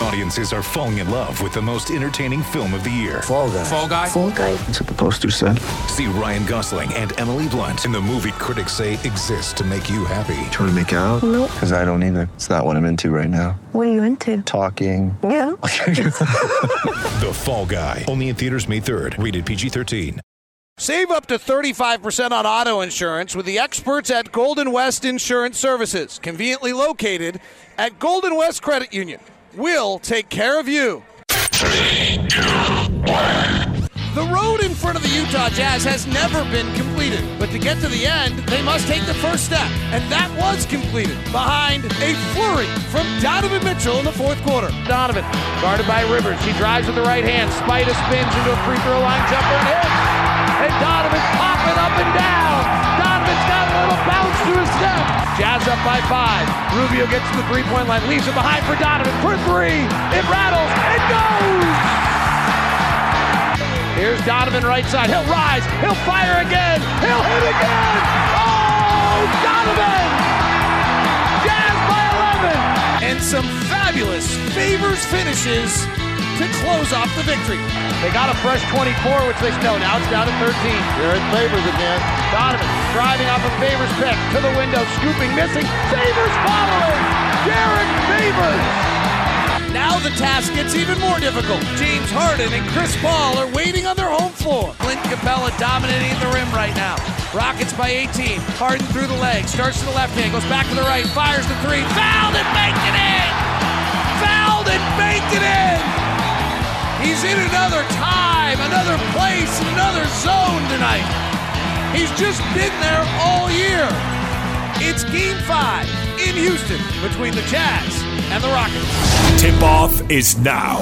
Audiences are falling in love with the most entertaining film of the year. Fall guy. Fall guy. Fall guy. That's what the poster said. See Ryan Gosling and Emily Blunt in the movie critics say exists to make you happy. Trying to make it out? Nope. Because I don't either. It's not what I'm into right now. What are you into? Talking. Yeah. The Fall Guy. Only in theaters May 3rd. Rated PG-13. Save up to 35% on auto insurance with the experts at Golden West Insurance Services, conveniently located at Golden West Credit Union. We'll take care of you. The road in front of the Utah Jazz has never been completed, but to get to the end, they must take the first step, and that was completed behind a flurry from Donovan Mitchell in the fourth quarter. Donovan, guarded by Rivers, he drives with the right hand, Spida spins into a free throw line jumper and hits, and Donovan's popping up and down. Donovan's got a little bounce to his step. Jazz up by five. Rubio gets to the three-point line, leaves it behind for Donovan for three. It rattles, it goes. Here's Donovan right side. He'll rise. He'll fire again. He'll hit again. Oh, Donovan! Jazz by 11. And some fabulous favors finishes to close off the victory. They got a fresh 24, which they no, now it's down to 13. Here it favors again. Donovan driving off a Favors pick to the window, scooping, missing. Favors following. Derrick Favors. Now the task gets even more difficult. James Harden and Chris Paul are waiting on their home floor. Clint Capela dominating the rim right now. Rockets by 18. Harden through the leg. Starts to the left hand. Goes back to the right. Fires the three. Fouled and banked it in. Fouled and banked it in. He's in another time, another place, another zone tonight. He's just been there all year. It's game five in Houston between the Jazz and the Rockets. Tip off is now.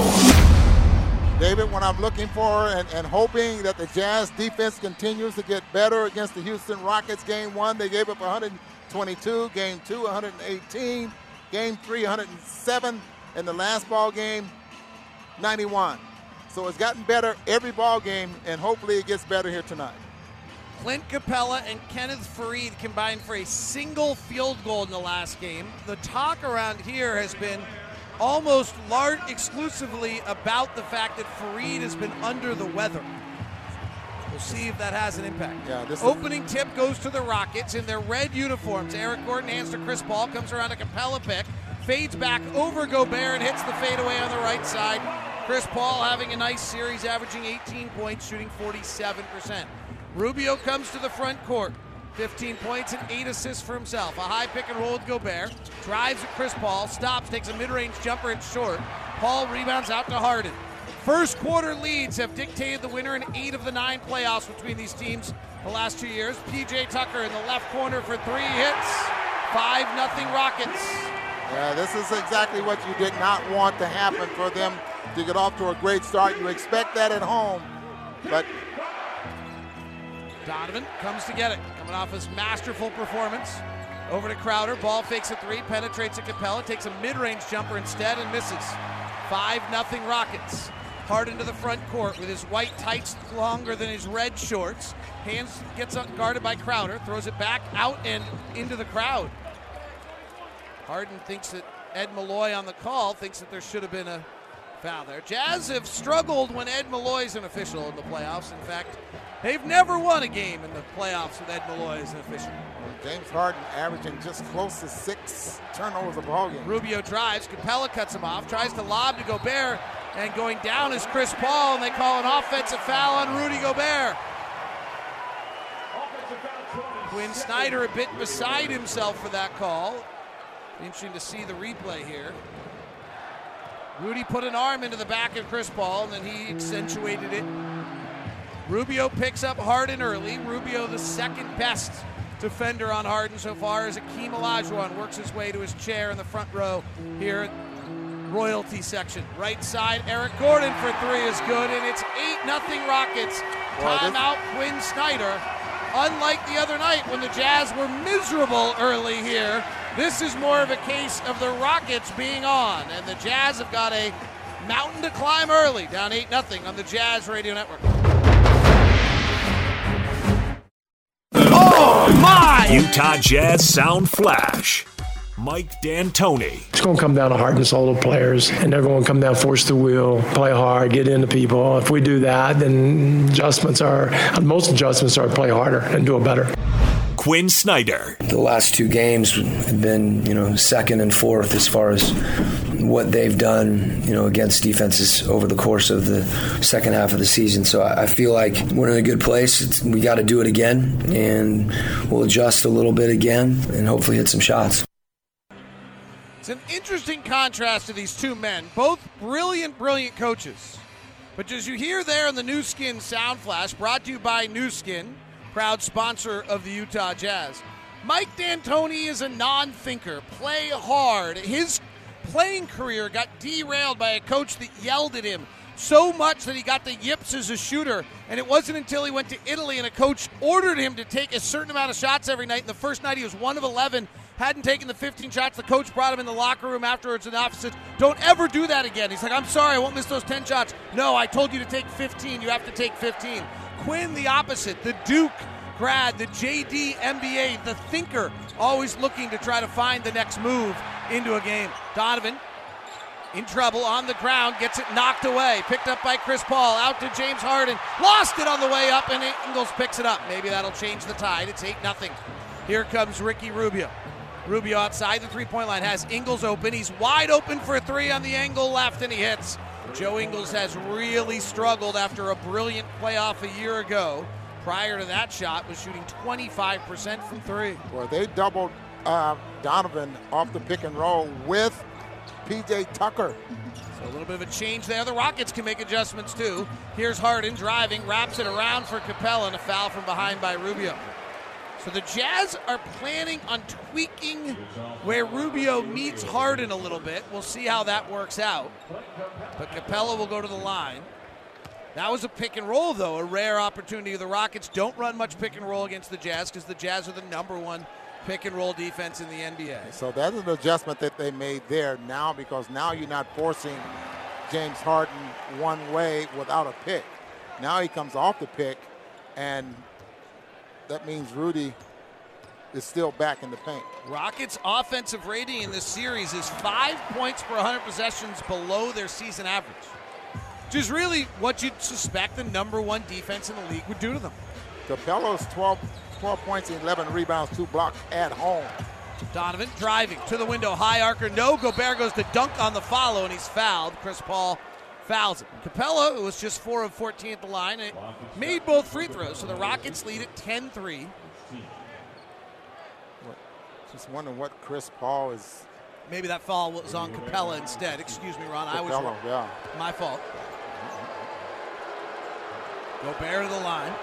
David, what I'm looking for and, and hoping that the Jazz defense continues to get better against the Houston Rockets. Game one, they gave up 122. Game two, 118. Game three, 107. And the last ball game, 91. So it's gotten better every ball game, and hopefully it gets better here tonight. Clint Capela and Kenneth Faried combined for a single field goal in the last game. The talk around here has been almost large exclusively about the fact that Faried has been under the weather. We'll see if that has an impact. Yeah, this is- Opening tip goes to the Rockets in their red uniforms. Eric Gordon hands to Chris Paul, comes around a Capela pick, fades back over Gobert and hits the fadeaway on the right side. Chris Paul having a nice series, averaging 18 points, shooting 47%. Rubio comes to the front court. 15 points and 8 assists for himself. A high pick and roll with Gobert. Drives at Chris Paul. Stops, takes a mid range jumper. It's short. Paul rebounds out to Harden. First quarter leads have dictated the winner in eight of the nine playoffs between these teams the last two years. PJ Tucker in the left corner for three hits. 5 nothing Rockets. Yeah, this is exactly what you did not want to happen for them to get off to a great start. You expect that at home, but Donovan comes to get it. Coming off his masterful performance. Over to Crowder. Ball fakes a three, penetrates a Capela, takes a mid range jumper instead and misses. 5 nothing Rockets. Hard into the front court with his white tights longer than his red shorts. Hands gets up, guarded by Crowder, throws it back out and into the crowd. Harden thinks that Ed Malloy on the call thinks that there should have been a foul there. Jazz have struggled when Ed Malloy's an official in the playoffs. In fact, they've never won a game in the playoffs with Ed Malloy as an official. James Harden averaging just close to six turnovers a ball game. Rubio drives, Capela cuts him off, tries to lob to Gobert, and going down is Chris Paul, and they call an offensive foul on Rudy Gobert. Quin Snyder a bit beside himself for that call. Interesting to see the replay here. Rudy put an arm into the back of Chris Paul, and then he accentuated it. Rubio picks up Harden early. Rubio, the second best defender on Harden so far, as Akeem Olajuwon works his way to his chair in the front row here at royalty section. Right side, Eric Gordon for three is good, and it's 8 nothing Rockets. Well, Timeout, Quin Snyder. Unlike the other night when the Jazz were miserable early here, this is more of a case of the Rockets being on, and the Jazz have got a mountain to climb early, down 8 0 on the Jazz Radio Network. Oh my! Utah Jazz Sound Flash. Mike D'Antoni. It's going to come down to hardness all the players, and they're going to come down, force the wheel, play hard, get into people. If we do that, then adjustments are most adjustments are play harder and do it better. Quin Snyder. The last two games have been, you know, second and fourth as far as what they've done, you know, against defenses over the course of the second half of the season. So I feel like we're in a good place. It's, we got to do it again, and we'll adjust a little bit again, and hopefully hit some shots. It's an interesting contrast to these two men, both brilliant, brilliant coaches. But as you hear there in the Nu Skin Sound Flash, brought to you by Nu Skin, proud sponsor of the Utah Jazz, Mike D'Antoni is a non thinker. Play hard. His playing career got derailed by a coach that yelled at him so much that he got the yips as a shooter. And it wasn't until he went to Italy and a coach ordered him to take a certain amount of shots every night. And the first night he was one of 11 hadn't taken the 15 shots. The coach brought him in the locker room afterwards and office said, Don't ever do that again. He's like, I'm sorry, I won't miss those 10 shots. No, I told you to take 15. You have to take 15. Quin, the opposite, the Duke grad, the JD MBA, the thinker, always looking to try to find the next move into a game. Donovan in trouble on the ground, gets it knocked away, picked up by Chris Paul, out to James Harden, lost it on the way up, and Ingles picks it up. Maybe that'll change the tide. It's 8 0. Here comes Ricky Rubio. Rubio outside the three point line has Ingles open. He's wide open for a three on the angle left, and he hits. Joe Ingles has really struggled after a brilliant playoff a year ago. Prior to that shot, was shooting 25% from three. Well, they doubled uh, Donovan off the pick and roll with PJ Tucker. So a little bit of a change there. The Rockets can make adjustments too. Here's Harden driving, wraps it around for Capela, and a foul from behind by Rubio. So the Jazz are planning on tweaking where Rubio meets Harden a little bit. We'll see how that works out. But Capela will go to the line. That was a pick and roll, though, a rare opportunity. The Rockets don't run much pick and roll against the Jazz because the Jazz are the number one pick and roll defense in the NBA. So that is an adjustment that they made there now because now you're not forcing James Harden one way without a pick. Now he comes off the pick and that means Rudy is still back in the paint. Rockets' offensive rating in this series is five points per 100 possessions below their season average, which is really what you'd suspect the number one defense in the league would do to them. Capela's 12, 12 points, 11 rebounds, two blocks at home. Donovan driving to the window, high archer, no. Gobert goes to dunk on the follow, and he's fouled. Chris Paul fouls it. Capela, who was just 4 of 14 at the line, made both free throws, so the Rockets lead at 10 3. Just wondering what Chris Paul is. Maybe that foul was on Capela instead. Excuse me, Ron. Capela, I was wrong. yeah. My fault. Gobert to the line.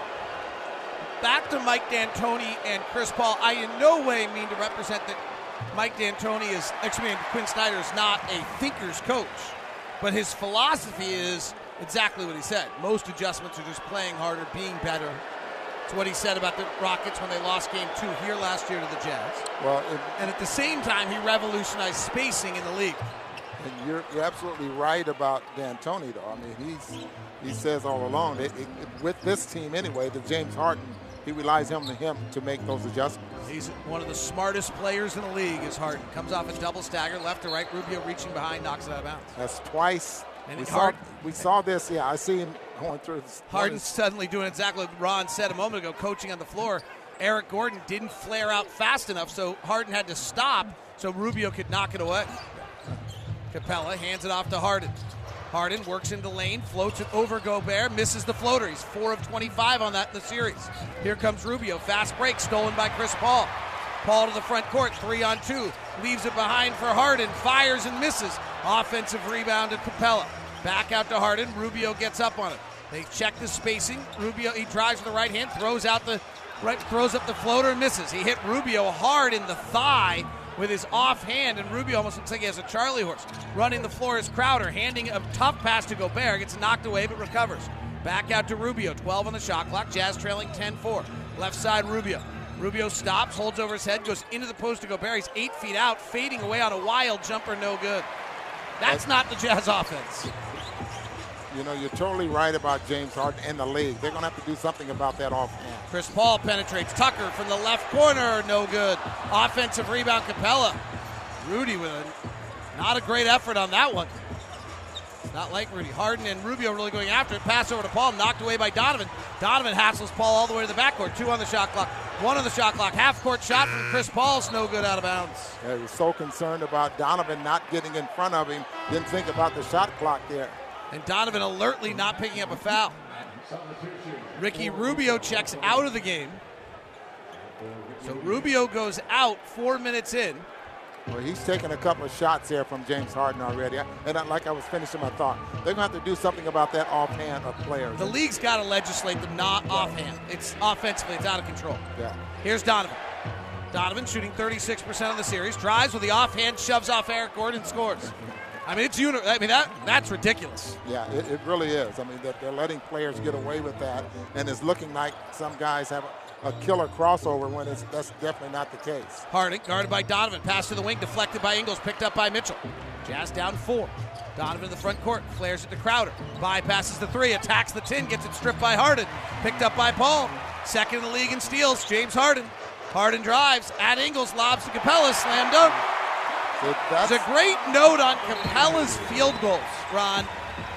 Back to Mike D'Antoni and Chris Paul. I in no way mean to represent that Mike D'Antoni is, excuse me, Quin Snyder is not a thinker's coach. But his philosophy is exactly what he said. Most adjustments are just playing harder, being better. It's what he said about the Rockets when they lost game two here last year to the Jazz. Well, it, and at the same time, he revolutionized spacing in the league. And you're, you're absolutely right about D'Antoni, though. I mean, he's he says all along that it, it, with this team anyway, the James Harden, he relies on him to make those adjustments. He's one of the smartest players in the league. Is Harden comes off a double stagger, left to right. Rubio reaching behind, knocks it out of bounds. That's twice. And we, Hard- saw, we saw this. Yeah, I see him going through. This, Harden's suddenly doing exactly what Ron said a moment ago, coaching on the floor. Eric Gordon didn't flare out fast enough, so Harden had to stop so Rubio could knock it away. Capela hands it off to Harden. Harden works into lane, floats it over Gobert, misses the floater. He's 4 of 25 on that in the series. Here comes Rubio. Fast break stolen by Chris Paul. Paul to the front court, three on two. Leaves it behind for Harden. Fires and misses. Offensive rebound to Capela. Back out to Harden. Rubio gets up on it. They check the spacing. Rubio he drives with the right hand, throws out the right, throws up the floater and misses. He hit Rubio hard in the thigh with his offhand, and Rubio almost looks like he has a Charlie horse. Running the floor is Crowder, handing a tough pass to Gobert, gets knocked away but recovers. Back out to Rubio, 12 on the shot clock. Jazz trailing 10 4. Left side, Rubio. Rubio stops, holds over his head, goes into the post to Gobert. He's eight feet out, fading away on a wild jumper, no good. That's not the Jazz offense. You know, you're totally right about James Harden and the league. They're going to have to do something about that offhand. Chris Paul penetrates Tucker from the left corner, no good. Offensive rebound, Capela. Rudy with a not a great effort on that one. Not like Rudy. Harden and Rubio really going after it. Pass over to Paul, knocked away by Donovan. Donovan hassles Paul all the way to the backcourt. Two on the shot clock, one on the shot clock. Half court shot from Chris Paul's no good out of bounds. Yeah, he was so concerned about Donovan not getting in front of him, didn't think about the shot clock there. And Donovan alertly not picking up a foul. Ricky Rubio checks out of the game. So Rubio goes out four minutes in. Well, he's taking a couple of shots here from James Harden already. And I- like I was finishing my thought, they're going to have to do something about that offhand of players. The league's got to legislate them not offhand. It's offensively, it's out of control. Yeah. Here's Donovan. Donovan shooting 36% of the series, drives with the offhand, shoves off Eric Gordon, scores. I mean, it's uni- I mean that that's ridiculous. Yeah, it, it really is. I mean, they're, they're letting players get away with that, and it's looking like some guys have a, a killer crossover when it's, that's definitely not the case. Harden guarded by Donovan, pass to the wing, deflected by Ingles, picked up by Mitchell. Jazz down four. Donovan in the front court, flares it to Crowder. Bypasses the three, attacks the 10, gets it stripped by Harden. Picked up by Paul. Second in the league in steals, James Harden. Harden drives, at Ingles, lobs to Capela, slam dunk. That's, It's a great note on Capela's field goals, Ron.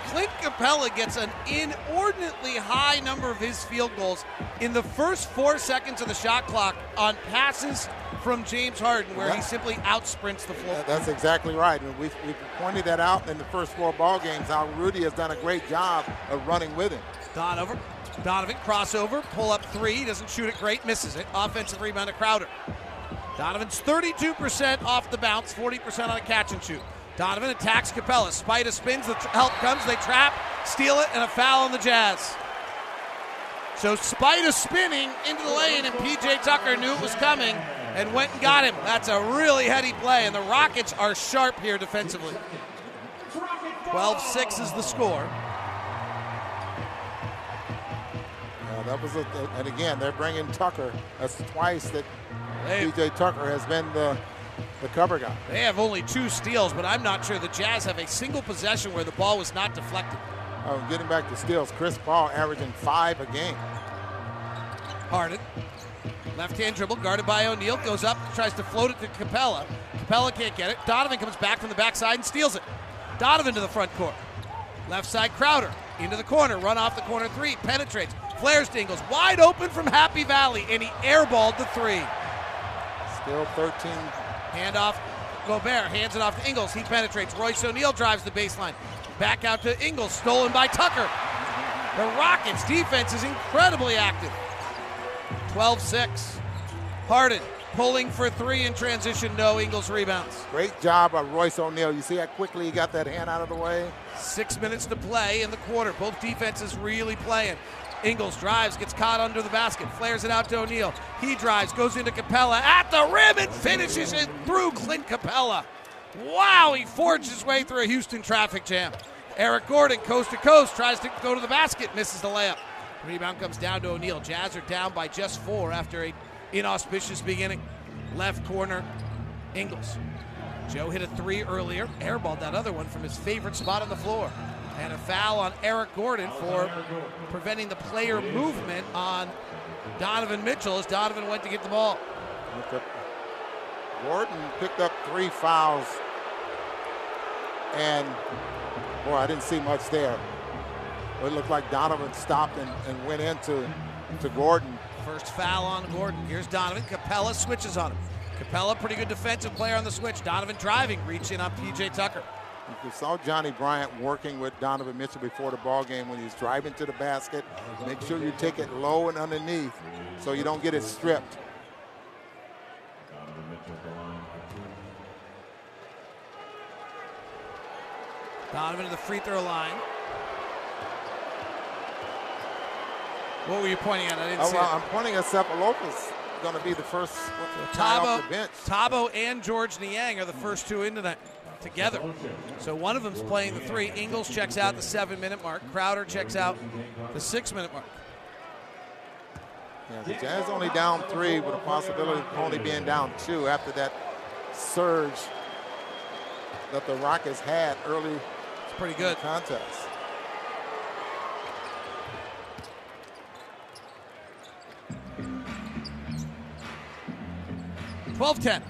Clint Capela gets an inordinately high number of his field goals in the first four seconds of the shot clock on passes from James Harden, where he simply outsprints the floor. that's exactly right. And we've, we've pointed that out in the first four ball games, how Rudy has done a great job of running with him. Donovan, Donovan crossover, pull up three, doesn't shoot it great, misses it. Offensive rebound to Crowder. Donovan's 32% off the bounce, 40% on a catch and shoot. Donovan attacks Capela. Spida spins, the tr- help comes, they trap, steal it, and a foul on the Jazz. So Spida spinning into the lane, and PJ Tucker knew it was coming and went and got him. That's a really heady play, and the Rockets are sharp here defensively. 12 6 is the score. Uh, that was, a, and again, they're bringing Tucker. That's twice that PJ Tucker has been the, the cover guy. They have only two steals, but I'm not sure the Jazz have a single possession where the ball was not deflected. Oh, getting back to steals, Chris Paul averaging five a game. Harden, left hand dribble, guarded by O'Neale, goes up, tries to float it to Capela. Capela can't get it. Donovan comes back from the backside and steals it. Donovan to the front court. Left side, Crowder into the corner, run off the corner three, penetrates, flares to Ingles, wide open from Happy Valley, and he airballed the three. Still 13. Handoff, Gobert hands it off to Ingles. He penetrates. Royce O'Neale drives the baseline. Back out to Ingles, stolen by Tucker. The Rockets' defense is incredibly active. 12 6. Harden pulling for three in transition. No Ingles rebounds. Great job by Royce O'Neale. You see how quickly he got that hand out of the way? Six minutes to play in the quarter. Both defenses really playing. Ingles drives, gets caught under the basket, flares it out to O'Neale. He drives, goes into Capela at the rim and finishes it through Clint Capela. Wow, he forged his way through a Houston traffic jam. Eric Gordon, coast to coast, tries to go to the basket, misses the layup. Rebound comes down to O'Neale. Jazz are down by just four after a inauspicious beginning. Left corner, Ingles. Joe hit a three earlier, airballed that other one from his favorite spot on the floor. And a foul on Eric Gordon for preventing the player movement on Donovan Mitchell as Donovan went to get the ball. Gordon picked up three fouls. And, boy, I didn't see much there. It looked like Donovan stopped and, and went into to Gordon. First foul on Gordon. Here's Donovan. Capela switches on him. Capela, pretty good defensive player on the switch. Donovan driving, reach in on PJ Tucker. You saw Johnnie Bryant working with Donovan Mitchell before the ball game when he's driving to the basket. Make sure you take it low and underneath so you don't get it stripped. Donovan to the free throw line. What were you pointing at? I didn't Oh, see well, it. I'm pointing at Sefolosha. Going to be the first guy Thabo, off the bench. Thabo and Georges Niang are the first two into that together. So one of them's playing the three. Ingles checks out the seven minute mark. Crowder checks out the six minute mark. Yeah, the Jazz only down three with a possibility of only being down two after that surge that the Rockets had early. It's pretty good contest. Twelve ten.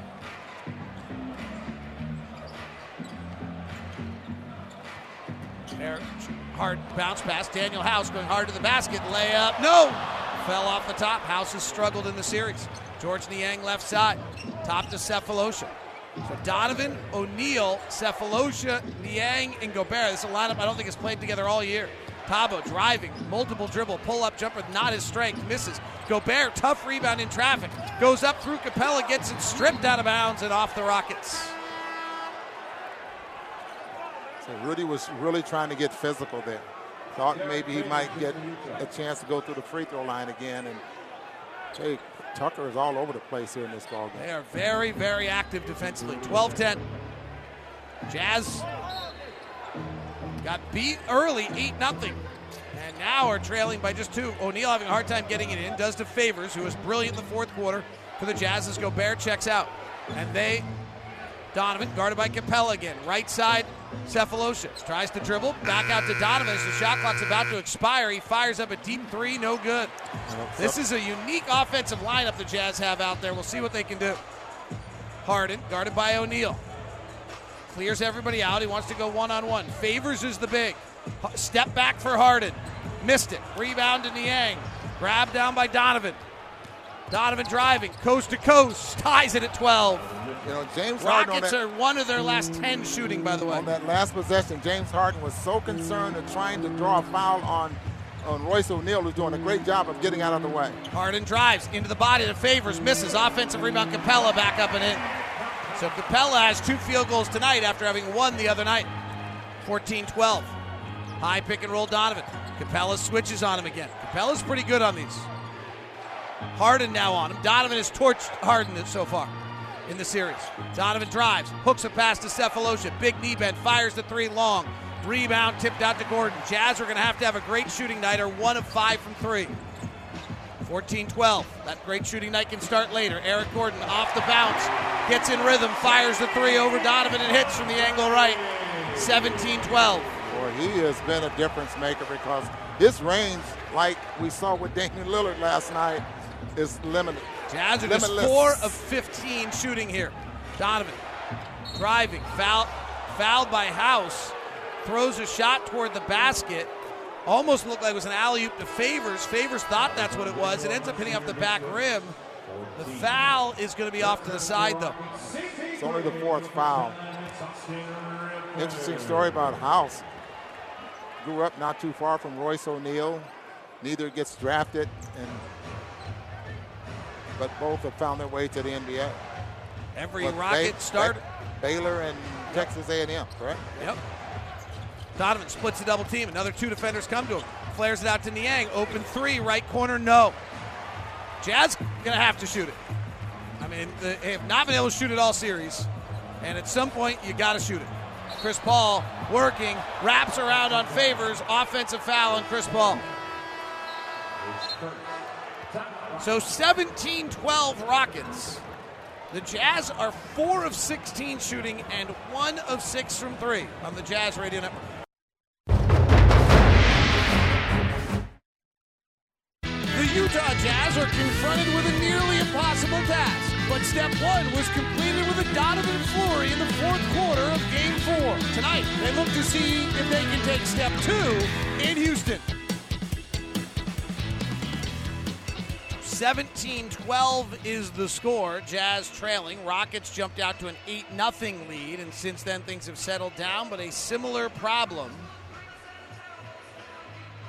Hard bounce pass. Danuel House going hard to the basket. Layup. No! Fell off the top. House has struggled in the series. Georges Niang left side. Top to Sefolosha. So Donovan, O'Neale, Sefolosha, Niang, and Gobert. This is a lineup I don't think has played together all year. Thabo driving, multiple dribble, pull up jumper, not his strength, misses. Gobert, tough rebound in traffic, goes up through Capela, gets it stripped out of bounds and off the Rockets. So Rudy was really trying to get physical there. Thought maybe he might get a chance to go through the free throw line again. And Tucker is all over the place here in this ball game. They are very, very active defensively. 12 10. Jazz got beat early, 8 0. And now are trailing by just two. O'Neale having a hard time getting it in. Does to Favors, who was brilliant in the fourth quarter for the Jazz as Gobert checks out. And they, Donovan, guarded by Capela again. Right side, Sefolosha tries to dribble. Back out to Donovan as the shot clock's about to expire. He fires up a deep three, no good. This is a unique offensive lineup the Jazz have out there. We'll see what they can do. Harden, guarded by O'Neale. Clears everybody out. He wants to go one on one. Favors is the big. Step back for Harden. Missed it. Rebound to Niang. Grab down by Donovan. Donovan driving, coast to coast, ties it at 12. You know, James Harden Rockets that, are one of their last 10 shooting, by the way. On that last possession, James Harden was so concerned of trying to draw a foul on, on Royce O'Neale, who's doing a great job of getting out of the way. Harden drives into the body to Favors, misses. Offensive rebound, Capela back up and in. So Capela has two field goals tonight after having won the other night. 14 12. High pick and roll Donovan. Capela switches on him again. Capela's pretty good on these. Harden now on him. Donovan has torched Harden so far in the series. Donovan drives, hooks a pass to Sefolosha. Big knee bend, fires the three long. Rebound tipped out to Gordon. Jazz are going to have to have a great shooting night or one of five from three. 14 12. That great shooting night can start later. Eric Gordon off the bounce, gets in rhythm, fires the three over Donovan and hits from the angle right. 17 12. Boy, he has been a difference maker because his range, like we saw with Damian Lillard last night, is limited. Jazz are just four of 15 shooting here. Donovan driving, foul, fouled by House, throws a shot toward the basket. Almost looked like it was an alley oop to Favors. Favors thought that's what it was. It ends up hitting off the back rim. The foul is going to be off to the side, though. It's only the fourth foul. Interesting story about House. Grew up not too far from Royce O'Neale. Neither gets drafted, and but both have found their way to the NBA. Every But Rocket Ba- start. Ba- Baylor and Texas A&M, correct? Yep. Donovan splits the double team. Another two defenders come to him. Flares it out to Niang. Open three, right corner, no. Jazz gonna have to shoot it. I mean, they have not been able to shoot it all series, and at some point you got to shoot it. Chris Paul working, wraps around on favors, offensive foul on Chris Paul. So 17 12 Rockets. The Jazz are 4 of 16 shooting and 1 of 6 from 3 on the Jazz Radio Network. The Utah Jazz are confronted with a nearly impossible task. But step one was completed with a Donovan Flurry in the fourth quarter of game four. Tonight, they look to see if they can take step two in Houston. 17 12 is the score. Jazz trailing. Rockets jumped out to an 8 0 lead, and since then things have settled down. But a similar problem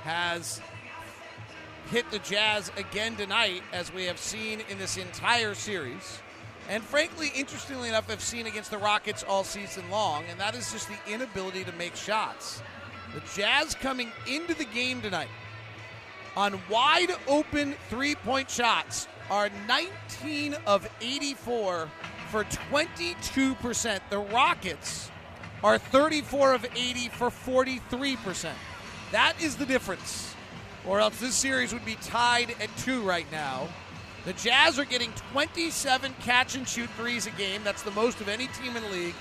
has hit the Jazz again tonight, as we have seen in this entire series. And frankly, interestingly enough, I've seen against the Rockets all season long, and that is just the inability to make shots. The Jazz coming into the game tonight on wide open three point shots are 19 of 84 for 22%. The Rockets are 34 of 80 for 43%. That is the difference. Or else this series would be tied at two right now. The Jazz are getting 27 catch and shoot threes a game. That's the most of any team in the league.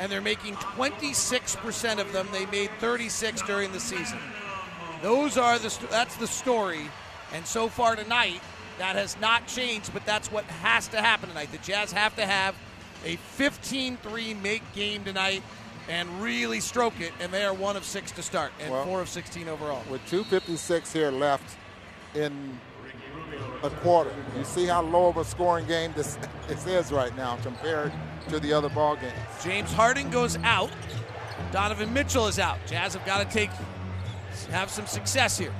And they're making 26% of them. They made 36 during the season. Those are the that's the story. And so far tonight, That has not changed, but that's what has to happen tonight. The Jazz have to have a 15 3 make game tonight and really stroke it, and they are one of six to start and Well, four of 16 overall. With 2.56 here left in a quarter, you see how low of a scoring game this, this is right now compared to the other ball games. James Harden goes out. Donovan Mitchell is out. Jazz have got to take have some success here.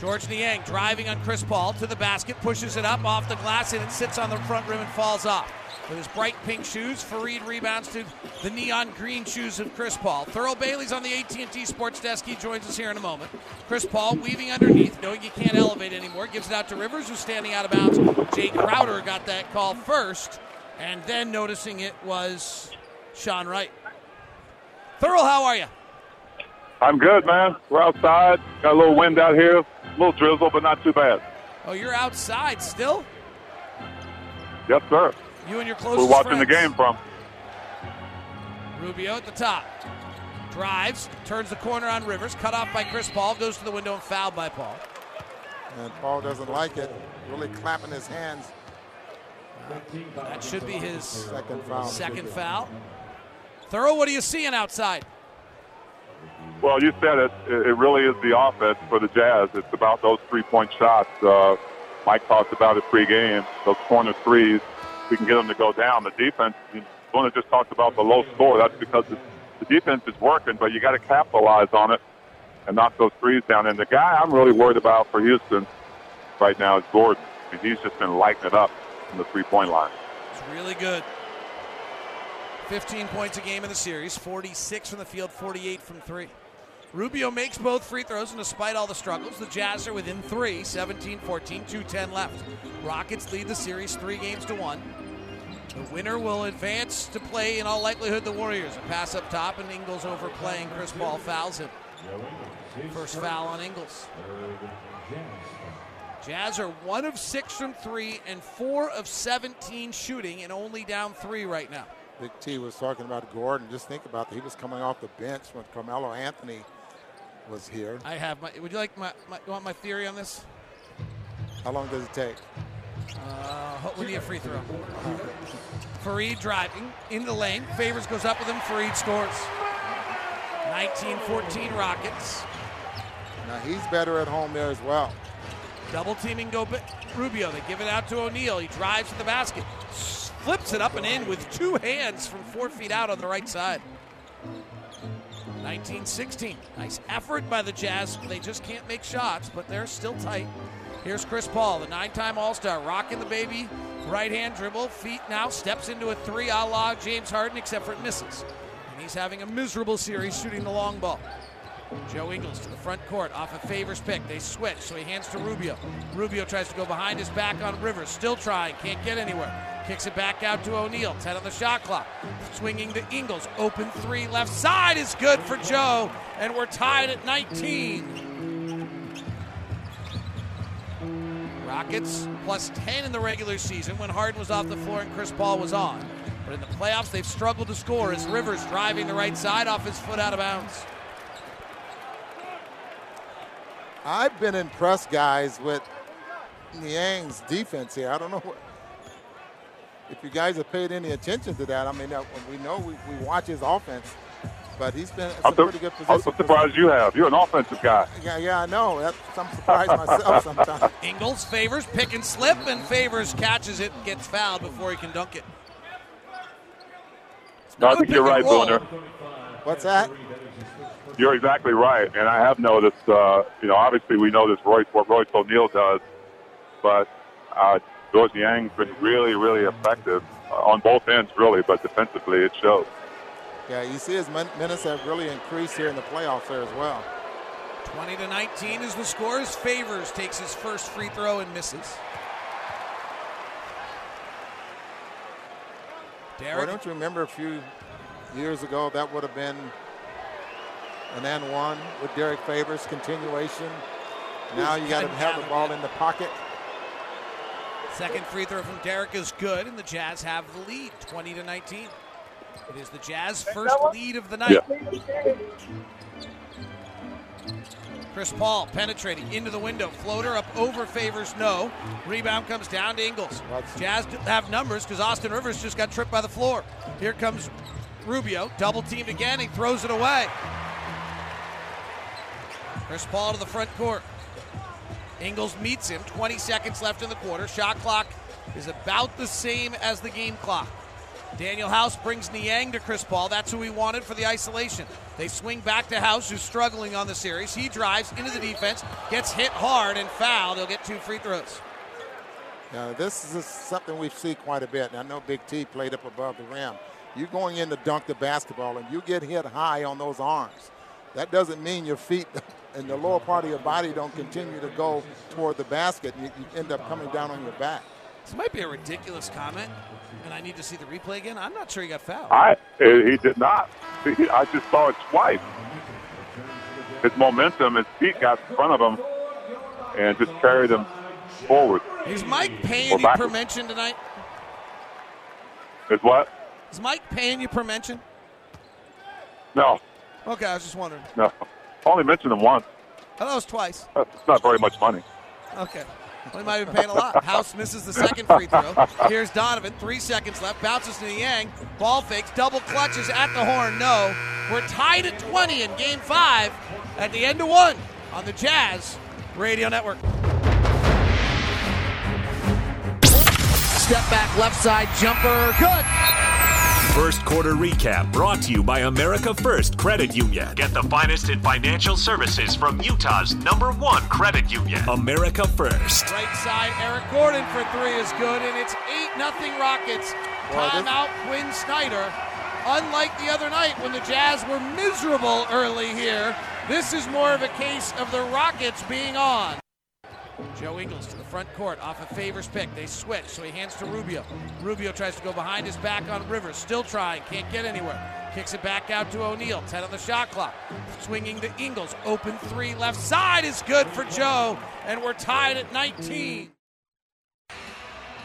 Georges Niang driving on Chris Paul to the basket, pushes it up off the glass, and it sits on the front rim and falls off. With his bright pink shoes, Faried rebounds to the neon green shoes of Chris Paul. Thurl Bailey's on the AT&T Sports Desk. He joins us here in a moment. Chris Paul weaving underneath, knowing he can't elevate anymore, gives it out to Rivers, who's standing out of bounds. Jae Crowder got that call first, and then noticing it was Sean Wright. Thurl, how are you? I'm good, man. We're outside. Got a little wind out here, a little drizzle, but not too bad. Oh, you're outside still? Yes, sir. You and your closest We're watching the game from. Rubio at the top. Drives, turns the corner on Rivers, cut off by Chris Paul, goes to the window and fouled by Paul. And Paul doesn't like it, really clapping his hands. That should be his second foul. Second foul. Thurl, what are you seeing outside? Well, you said it. It really is the offense for the Jazz. It's about those three-point shots. Uh, Mike talked about it pre-game. Those corner threes, we can get them to go down. The defense, Luna just talked about the low score. That's because the, defense is working, but you got to capitalize on it and knock those threes down. And the guy I'm really worried about for Houston right now is Gordon. I he's just been lighting it up from the three-point line. It's really good. 15 points a game in the series, 46 from the field, 48 from three. Rubio makes both free throws, and despite all the struggles, the Jazz are within three, 17 14, 210 left. Rockets lead the series three games to one. The winner will advance to play, in all likelihood, the Warriors. A pass up top, and Ingles overplaying. Chris Paul fouls him. First foul on Ingles. Jazz are one of six from three and four of 17 shooting, and only down three right now. Big T was talking about Gordon. Just think about that. He was coming off the bench when Carmelo Anthony was here. I have my. Would you like my? my you want my theory on this? How long does it take? Uh, we need a free throw. Faried driving in the lane. Favors goes up with him. Faried scores. 19-14 Rockets. Now he's better at home there as well. Double teaming go Rubio. They give it out to O'Neale. He drives to the basket, flips it up and in with two hands from four feet out on the right side. 19-16. Nice effort by the Jazz. They just can't make shots, but they're still tight. Here's Chris Paul, the nine-time All-Star, rocking the baby. Right hand dribble, feet now, steps into a three a la James Harden, except for it misses. And he's having a miserable series shooting the long ball. Joe Ingles to the front court off a Favors pick. They switch, so he hands to Rubio. Rubio tries to go behind his back on Rivers, still trying, can't get anywhere. Kicks it back out to O'Neale, 10 on the shot clock. Swinging to Ingles, open three, left side is good for Joe, and we're tied at 19. Rockets plus 10 in the regular season when Harden was off the floor and Chris Paul was on. But in the playoffs, they've struggled to score as Rivers driving the right side off his foot out of bounds. I've been impressed, guys, with Niang's defense here. I don't know what, if you guys have paid any attention to that. I mean, we know we, we watch his offense, but he's been in I'm, a pretty good position. I'm position. surprised you have. You're an offensive guy. Yeah, yeah, I know. That's, I'm surprised myself sometimes. Ingles favors pick and slip, and favors catches it, and gets fouled before he can dunk it. No, I think you're right, Booner. What's that? You're exactly right, and I have noticed. Uh, you know, obviously we know this Royce what Royce O'Neale does, but uh, Georges Niang's been really, really effective uh, on both ends, really. But defensively, it shows. Yeah, you see his minutes have really increased here in the playoffs there as well. 20 to 19 is the score as Favors takes his first free throw and misses. Why don't you remember a few years ago that would have been an then one with Derrick Favors continuation. Now you got to have the ball in the pocket. second free throw from Derrick is good, and the Jazz have the lead, 20 to 19. It is the Jazz first lead of the night. Chris Paul penetrating into the window. Floater up over favors no. Rebound comes down to Ingles. Jazz have numbers because Austin Rivers just got tripped by the floor. Here comes Rubio, double teamed again. He throws it away. Chris Paul to the front court. Ingles meets him. 20 seconds left in the quarter. Shot clock is about the same as the game clock. Danuel House brings Niang to Chris Paul. That's who he wanted for the isolation. They swing back to House, who's struggling on the series. He drives into the defense, gets hit hard and fouled. He'll get two free throws. Now, this is something we see quite a bit. And I know Big T played up above the rim. You're going in to dunk the basketball and you get hit high on those arms. That doesn't mean your feet and the lower part of your body don't continue to go toward the basket. You, you end up coming down on your back. This might be a ridiculous comment, and I need to see the replay again. I'm not sure he got fouled. I he did not. I just saw it twice. His momentum, his feet got in front of him, and just carried him forward. Is Mike paying you per mention tonight? Is what? Is Mike paying you per mention? No. Okay, I was just wondering. No. Only mentioned him once. Oh, that was twice. That's not very much money. Okay. Well, he might have been paying a lot. House misses the second free throw. Here's Donovan. Three seconds left. Bounces to Niang. Ball fakes. Double clutches at the horn. No. We're tied at 20 in game five at the end of one on the Jazz Radio Network. Step back left side jumper. Good. First quarter recap brought to you by America First Credit Union. Get the finest in financial services from Utah's number one credit union, America First. Right side, Eric Gordon for three is good, and it's 8 nothing Rockets. Timeout, Quin Snyder. Unlike the other night when the Jazz were miserable early here, this is more of a case of the Rockets being on. Joe Ingles to the front court off a Favors pick. They switch, so he hands to Rubio. Rubio tries to go behind his back on Rivers. Still trying, can't get anywhere. Kicks it back out to O'Neale. 10 on the shot clock. Swinging to Ingles. Open three left side is good for Joe, and we're tied at 19.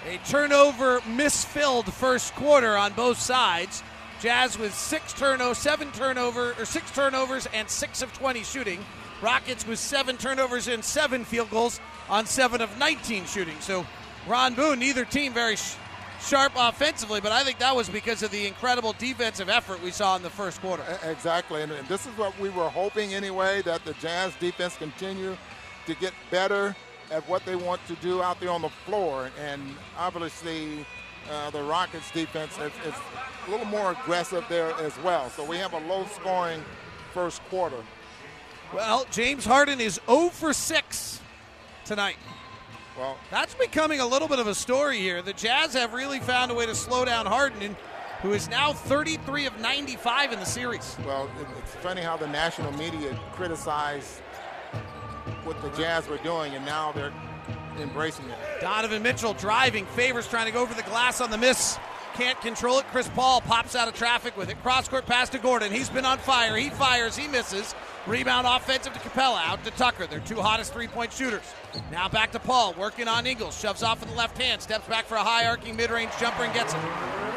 A turnover misfilled first quarter on both sides. Jazz with six turnovers, seven turnover or six turnovers and six of 20 shooting. Rockets with seven turnovers and seven field goals on seven of 19 shooting. So Ron Boone, neither team very sh- sharp offensively, but I think that was because of the incredible defensive effort we saw in the first quarter. Exactly, and, and this is what we were hoping anyway that the Jazz defense continue to get better at what they want to do out there on the floor, and obviously uh, the Rockets defense is, is a little more aggressive there as well. So we have a low-scoring first quarter. Well, James Harden is 0 for 6 tonight. Well, that's becoming a little bit of a story here. The Jazz have really found a way to slow down Harden, who is now 33 of 95 in the series. Well, it's funny how the national media criticized what the Jazz were doing, and now they're embracing it. Donovan Mitchell driving, favors trying to go over the glass on the miss. Can't control it. Chris Paul pops out of traffic with it. Cross court pass to Gordon. He's been on fire. He fires. He misses. Rebound offensive to Capela. Out to Tucker. Their two hottest three point shooters. Now back to Paul. Working on Ingles. Shoves off with the left hand. Steps back for a high arcing mid range jumper and gets it.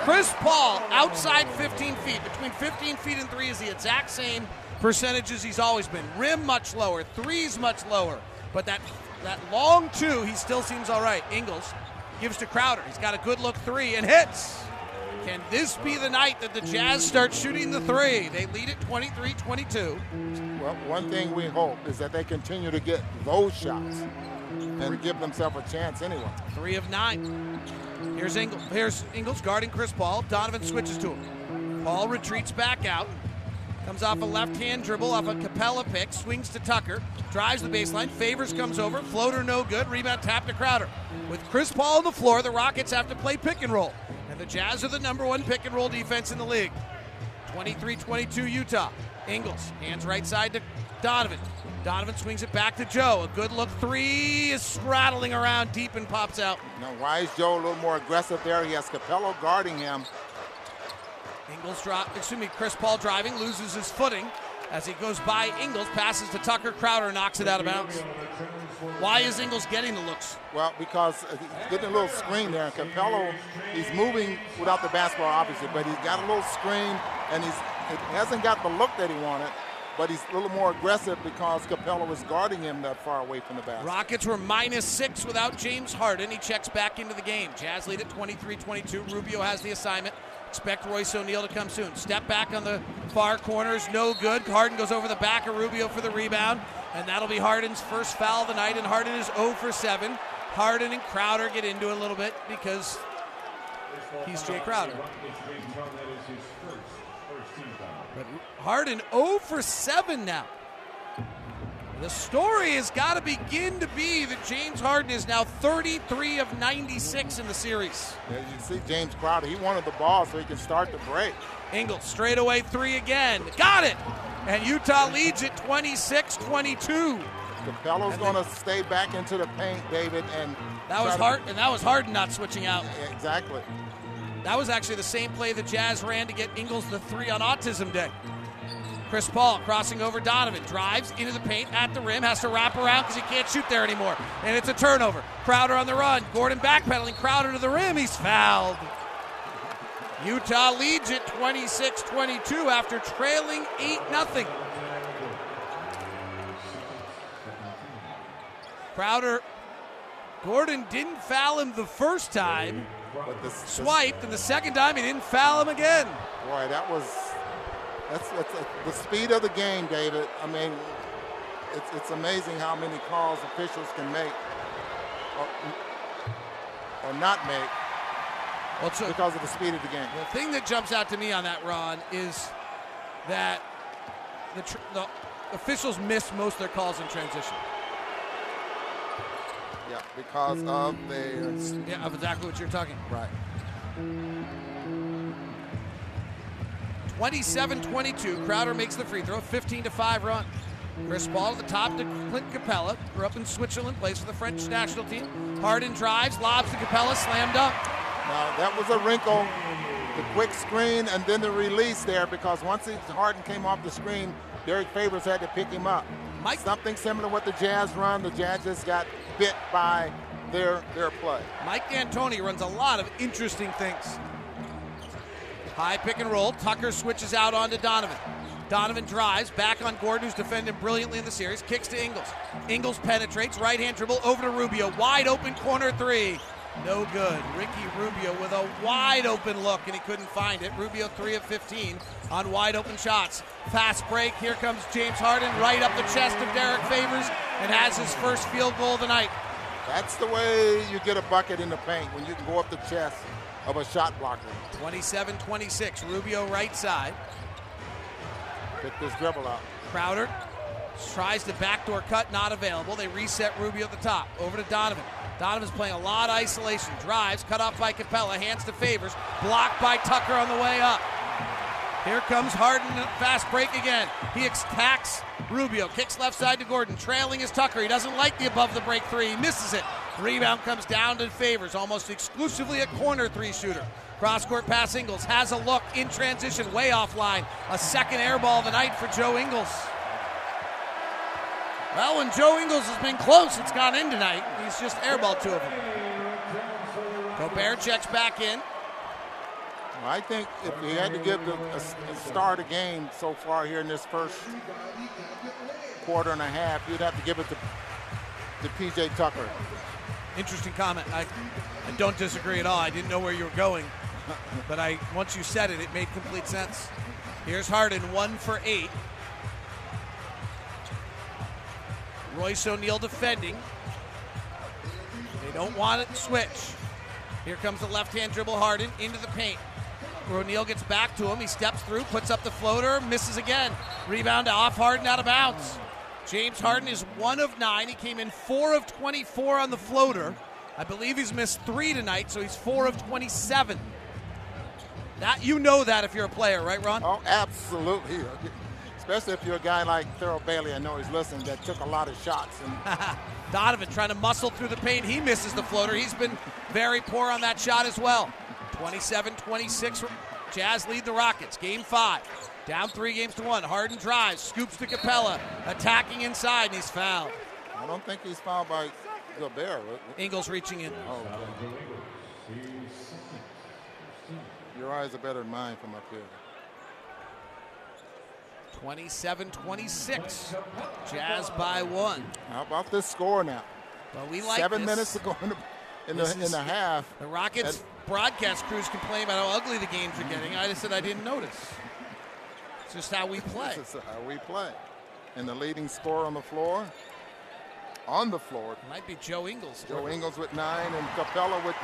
Chris Paul outside 15 feet. Between 15 feet and three is the exact same percentages he's always been. Rim much lower. Threes much lower. But that, that long two, he still seems all right. Ingles gives to Crowder. He's got a good look three and hits. Can this be the night that the Jazz start shooting the three? They lead it 23 22. Well, one thing we hope is that they continue to get those shots and give themselves a chance anyway. Three of nine. Here's Ingles. Here's Ingles guarding Chris Paul. Donovan switches to him. Paul retreats back out. Comes off a left hand dribble off a Capela pick. Swings to Tucker. Drives the baseline. Favors comes over. Floater no good. Rebound tap to Crowder. With Chris Paul on the floor, the Rockets have to play pick and roll. And the Jazz are the number one pick and roll defense in the league. 23 22 Utah. Ingles, hands right side to Donovan. Donovan swings it back to Joe. A good look three is rattling around deep and pops out. Now, why is Joe a little more aggressive there? He has Capela guarding him. Ingles drop, excuse me, Chris Paul driving, loses his footing as he goes by Ingles, passes to Tucker. Crowder knocks it out of bounds. Why is Ingles getting the looks? Well, because he's getting a little screen there. Capela, he's moving without the basketball, obviously, but he's got a little screen, and he's it hasn't got the look that he wanted. but he's a little more aggressive because Capela was guarding him that far away from the basket. Rockets were minus six without James Harden. He checks back into the game. Jazz lead at 23 22. Rubio has the assignment. Expect Royce O'Neale to come soon. Step back on the far corners, no good. Harden goes over the back of Rubio for the rebound, and that'll be Harden's first foul of the night. And Harden is 0 for 7. Harden and Crowder get into it a little bit because he's Jae Crowder. But Harden 0 for 7 now. The story has got to begin to be that James Harden is now 33 of 96 in the series. Yeah, you see James Crowder, he wanted the ball so he can start the break. Ingles straightaway three again. Got it! And Utah leads it 26 22. Capela's going to stay back into the paint, David, and that was hard. And that was Harden not switching out. Yeah, exactly. That was actually the same play the Jazz ran to get Ingles the three on Autism Day. Chris Paul crossing over Donovan, drives into the paint at the rim, has to wrap around because he can't shoot there anymore. And it's a turnover. Crowder on the run. Gordon backpedaling. Crowder to the rim. He's fouled. Utah leads it 26 22 after trailing 8 0. Crowder, Gordon didn't foul him the first time, but the, swiped, and the second time he didn't foul him again. Boy, that was that's, that's a, the speed of the game, David. I mean, it's, it's amazing how many calls officials can make or, or not make well, so because of the speed of the game. The thing that jumps out to me on that, Ron, is that the, tr- the officials miss most of their calls in transition. Yeah, because of the yeah of exactly what you're talking. Right. 27-22. Crowder makes the free throw. 15 to 5 run. Chris Paul at the top to Clint Capela. Grew up in Switzerland, plays for the French national team. Harden drives, lobs to Capela, slam dunk. Now that was a wrinkle. The quick screen and then the release there because once Harden came off the screen, Derrick Favors had to pick him up. Mike, Something similar to what the Jazz run. The Jazz just got bit by their their play. Mike D'Antoni runs a lot of interesting things. High pick and roll. Tucker switches out onto Donovan. Donovan drives back on Gordon, who's defended brilliantly in the series. Kicks to Ingles. Ingles penetrates. Right hand dribble over to Rubio. Wide open corner three. No good. Ricky Rubio with a wide open look, and he couldn't find it. Rubio 3 of 15 on wide open shots. Fast break. Here comes James Harden right up the chest of Derrick Favors and has his first field goal of the night. That's the way you get a bucket in the paint when you can go up the chest of a shot blocker. 27 26. Rubio right side. Pick this dribble out. Crowder tries the backdoor cut, not available. They reset Rubio at the top. Over to Donovan. Donovan's playing a lot of isolation. Drives, cut off by Capela, hands to Favors, blocked by Tucker on the way up. Here comes Harden, fast break again. He attacks Rubio, kicks left side to Gordon, trailing his Tucker. He doesn't like the above the break three, he misses it. Rebound comes down to Favors, almost exclusively a corner three shooter. Cross court pass Ingles has a look in transition, way offline. A second air ball of the night for Joe Ingles. Well, when Joe Ingles has been close, it's gone in tonight. He's just airballed two of them. Gobert checks back in. I think if he had to give a, a start a game so far here in this first quarter and a half, you'd have to give it to, to PJ Tucker. Interesting comment. I, I don't disagree at all. I didn't know where you were going, but I once you said it, it made complete sense. Here's Harden, one for eight. Royce O'Neale defending. They don't want it to switch. Here comes the left hand dribble Harden into the paint. O'Neale gets back to him. He steps through, puts up the floater, misses again. Rebound off Harden out of bounds. James Harden is one of nine. He came in four of 24 on the floater. I believe he's missed three tonight, so he's four of 27. That you know that if you're a player, right, Ron? Oh, absolutely. Especially if you're a guy like Thurl Bailey, I know he's listening, that took a lot of shots. And Donovan trying to muscle through the paint. He misses the floater. He's been very poor on that shot as well. 27 26. Jazz lead the Rockets. Game five. Down three games to one. Harden drives, scoops to Capela, attacking inside, and he's fouled. I don't think he's fouled by Gobert. Ingles reaching in. Oh, okay. Your eyes are better than mine from up here. 27 26. Jazz by one. How about this score now? Well, we like Seven this. minutes to go in the, in the, in is- the half. The Rockets broadcast crews complain about how ugly the games are getting. I just said I didn't notice. It's just how we play. This is how we play. And the leading scorer on the floor, on the floor, Might be Joe Ingles. Joe Ingles with nine and Capela with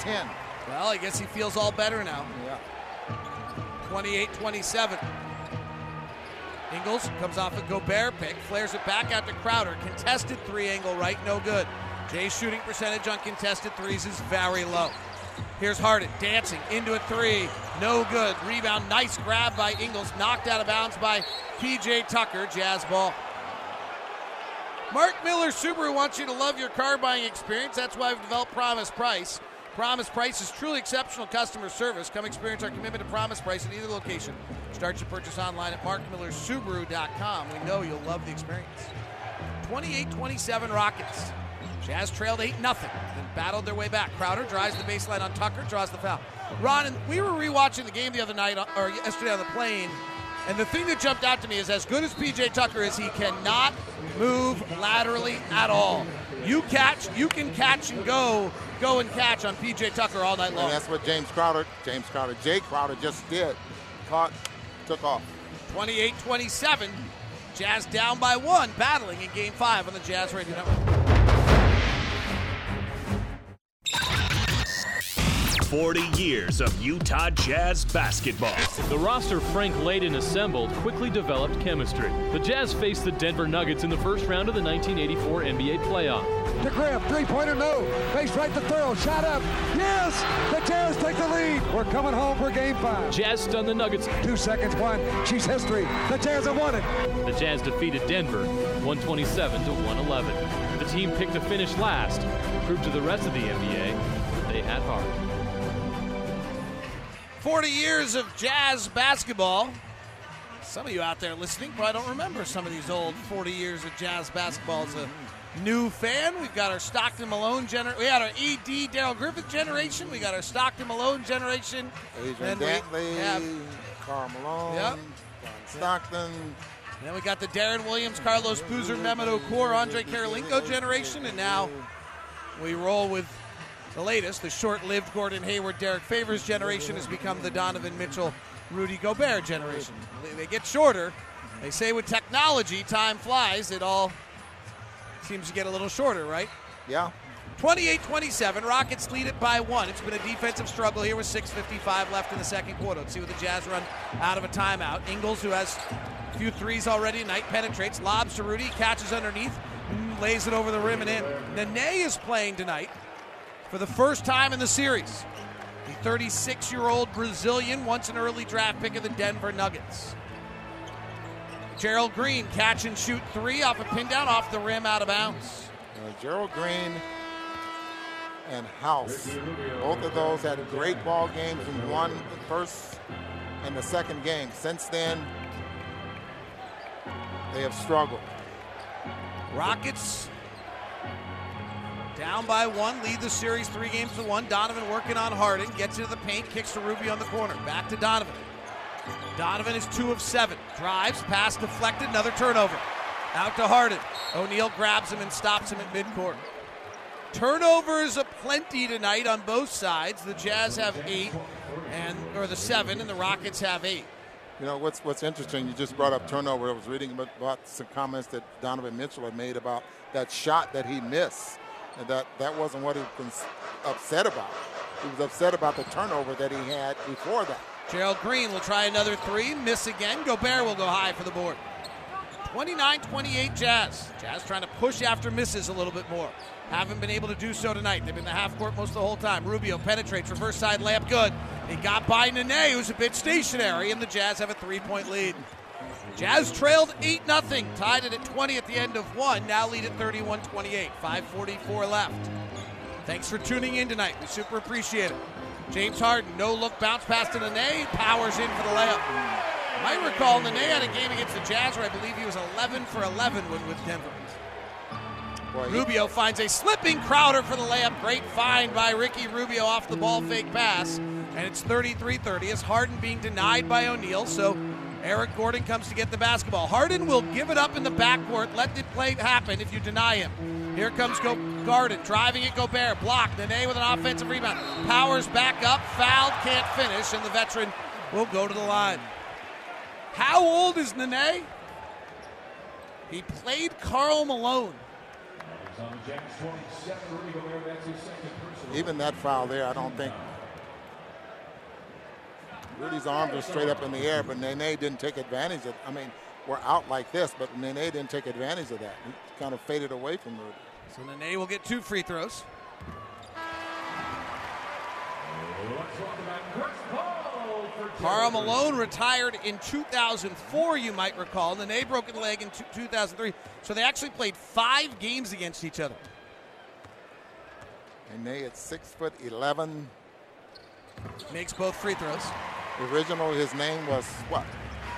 10. Well, I guess he feels all better now. Yeah. 28 27. Ingles comes off a Gobert pick, flares it back out to Crowder. Contested three angle right, no good. Jae's shooting percentage on contested threes is very low. Here's Harden dancing into a three, no good. Rebound, nice grab by Ingles, knocked out of bounds by PJ Tucker. Jazz ball. Mark Miller Subaru wants you to love your car buying experience. That's why we've developed Promise Price. Promise Price is truly exceptional customer service. Come experience our commitment to Promise Price at either location. Start your purchase online at markmillersubaru.com. We know you'll love the experience. 28-27 Rockets. Jazz trailed 8 0 then battled their way back. Crowder drives the baseline on Tucker, draws the foul. Ron, and we were rewatching the game the other night, uh, or yesterday on the plane, and the thing that jumped out to me is as good as PJ Tucker is, he cannot move laterally at all. You catch, you can catch and go, go and catch on PJ Tucker all night long. And that's what James Crowder, James Crowder, Jae Crowder just did. Caught, took off. 28 27. Jazz down by one, battling in game five on the Jazz Radio Network. 40 years of Utah Jazz basketball. The roster Frank Layden assembled quickly developed chemistry. The Jazz faced the Denver Nuggets in the first round of the 1984 NBA playoff. To Griff, three-pointer, no. Face right to throw, shot up. Yes! The Jazz take the lead. We're coming home for game five. Jazz stunned the Nuggets. Two seconds, one. She's history. The Jazz have won it. The Jazz defeated Denver 127 to 111. The team picked to finish last, proved to the rest of the NBA that they had heart. 40 years of Jazz basketball. Some of you out there listening probably don't remember some of these old 40 years of Jazz basketball. As a new fan, we've got our Stockton Malone generation. We had our ED Darrell Griffith generation. We got our Stockton Malone generation. Adrian Dantley, have- Karl Malone, Yep. Stockton. Then we got the Deron Williams, Carlos Boozer, Mehmet Okur, Andrei Kirilenko generation, and now we roll with the latest. The short-lived Gordon Hayward, Derrick Favors generation has become the Donovan Mitchell, Rudy Gobert generation. They, get shorter. They say with technology, time flies. It all seems to get a little shorter, right? Yeah. 28-27, Rockets lead it by one. It's been a defensive struggle here with 6.55 left in the second quarter. Let's see what the Jazz run out of a timeout. Ingles, who has a few threes already tonight, penetrates, lobs to Rudy, catches underneath, lays it over the rim and in. Nene is playing tonight for the first time in the series. The 36-year-old Brazilian, once an early draft pick of the Denver Nuggets. Gerald Green, catch and shoot three off a pin down off the rim out of bounds. Uh, Gerald Green and House. Both of those had great ball games and won the first and the second game. Since then, they have struggled. Rockets down by one, lead the series three games to one. Donovan working on Harden, gets into the paint, kicks to Rubio on the corner. Back to Donovan. Donovan is two of seven. Drives, pass deflected, another turnover. Out to Harden. O'Neale grabs him and stops him at midcourt. Turnovers aplenty tonight on both sides. The Jazz have eight, and or the seven, and the Rockets have eight. You know what's what's interesting? You just brought up turnover. I was reading about some comments that Donovan Mitchell had made about that shot that he missed, and that that wasn't what he was upset about. He was upset about the turnover that he had before that. Gerald Green will try another three, miss again. Gobert will go high for the board. 29 28 Jazz. Jazz trying to push after misses a little bit more. Haven't been able to do so tonight. They've been in the half court most of the whole time. Rubio penetrates, reverse side layup, good. He got by Nene, who's a bit stationary, and the Jazz have a three point lead. Jazz trailed 8 0, tied it at 20 at the end of one, now lead at 31 28. 5.44 left. Thanks for tuning in tonight. We super appreciate it. James Harden, no look bounce pass to Nene, powers in for the layup. You might recall Nene had a game against the Jazz where I believe he was 11 for 11 when with Denver. Boy, he- Rubio finds a slipping Crowder for the layup. Great find by Ricky Rubio off the ball fake pass. And it's 33 30 as Harden being denied by O'Neale. So Eric Gordon comes to get the basketball. Harden will give it up in the backcourt, let the play happen if you deny him. Here comes Go- Garden, driving it, Gobert, blocked. Nene with an offensive rebound. Powers back up, fouled, can't finish, and the veteran will go to the line. How old is Nene? He played Karl Malone. Even that foul there, I don't think. Rudy's arms are straight up in the air, but Nene didn't take advantage of. I mean, we're out like this, but Nene didn't take advantage of that. He kind of faded away from Rudy. So Nene will get two free throws. Karl Malone retired in 2004, you might recall. Nene broke a leg in 2003. So they actually played five games against each other. Nene at six foot eleven. Makes both free throws. Original, his name was what?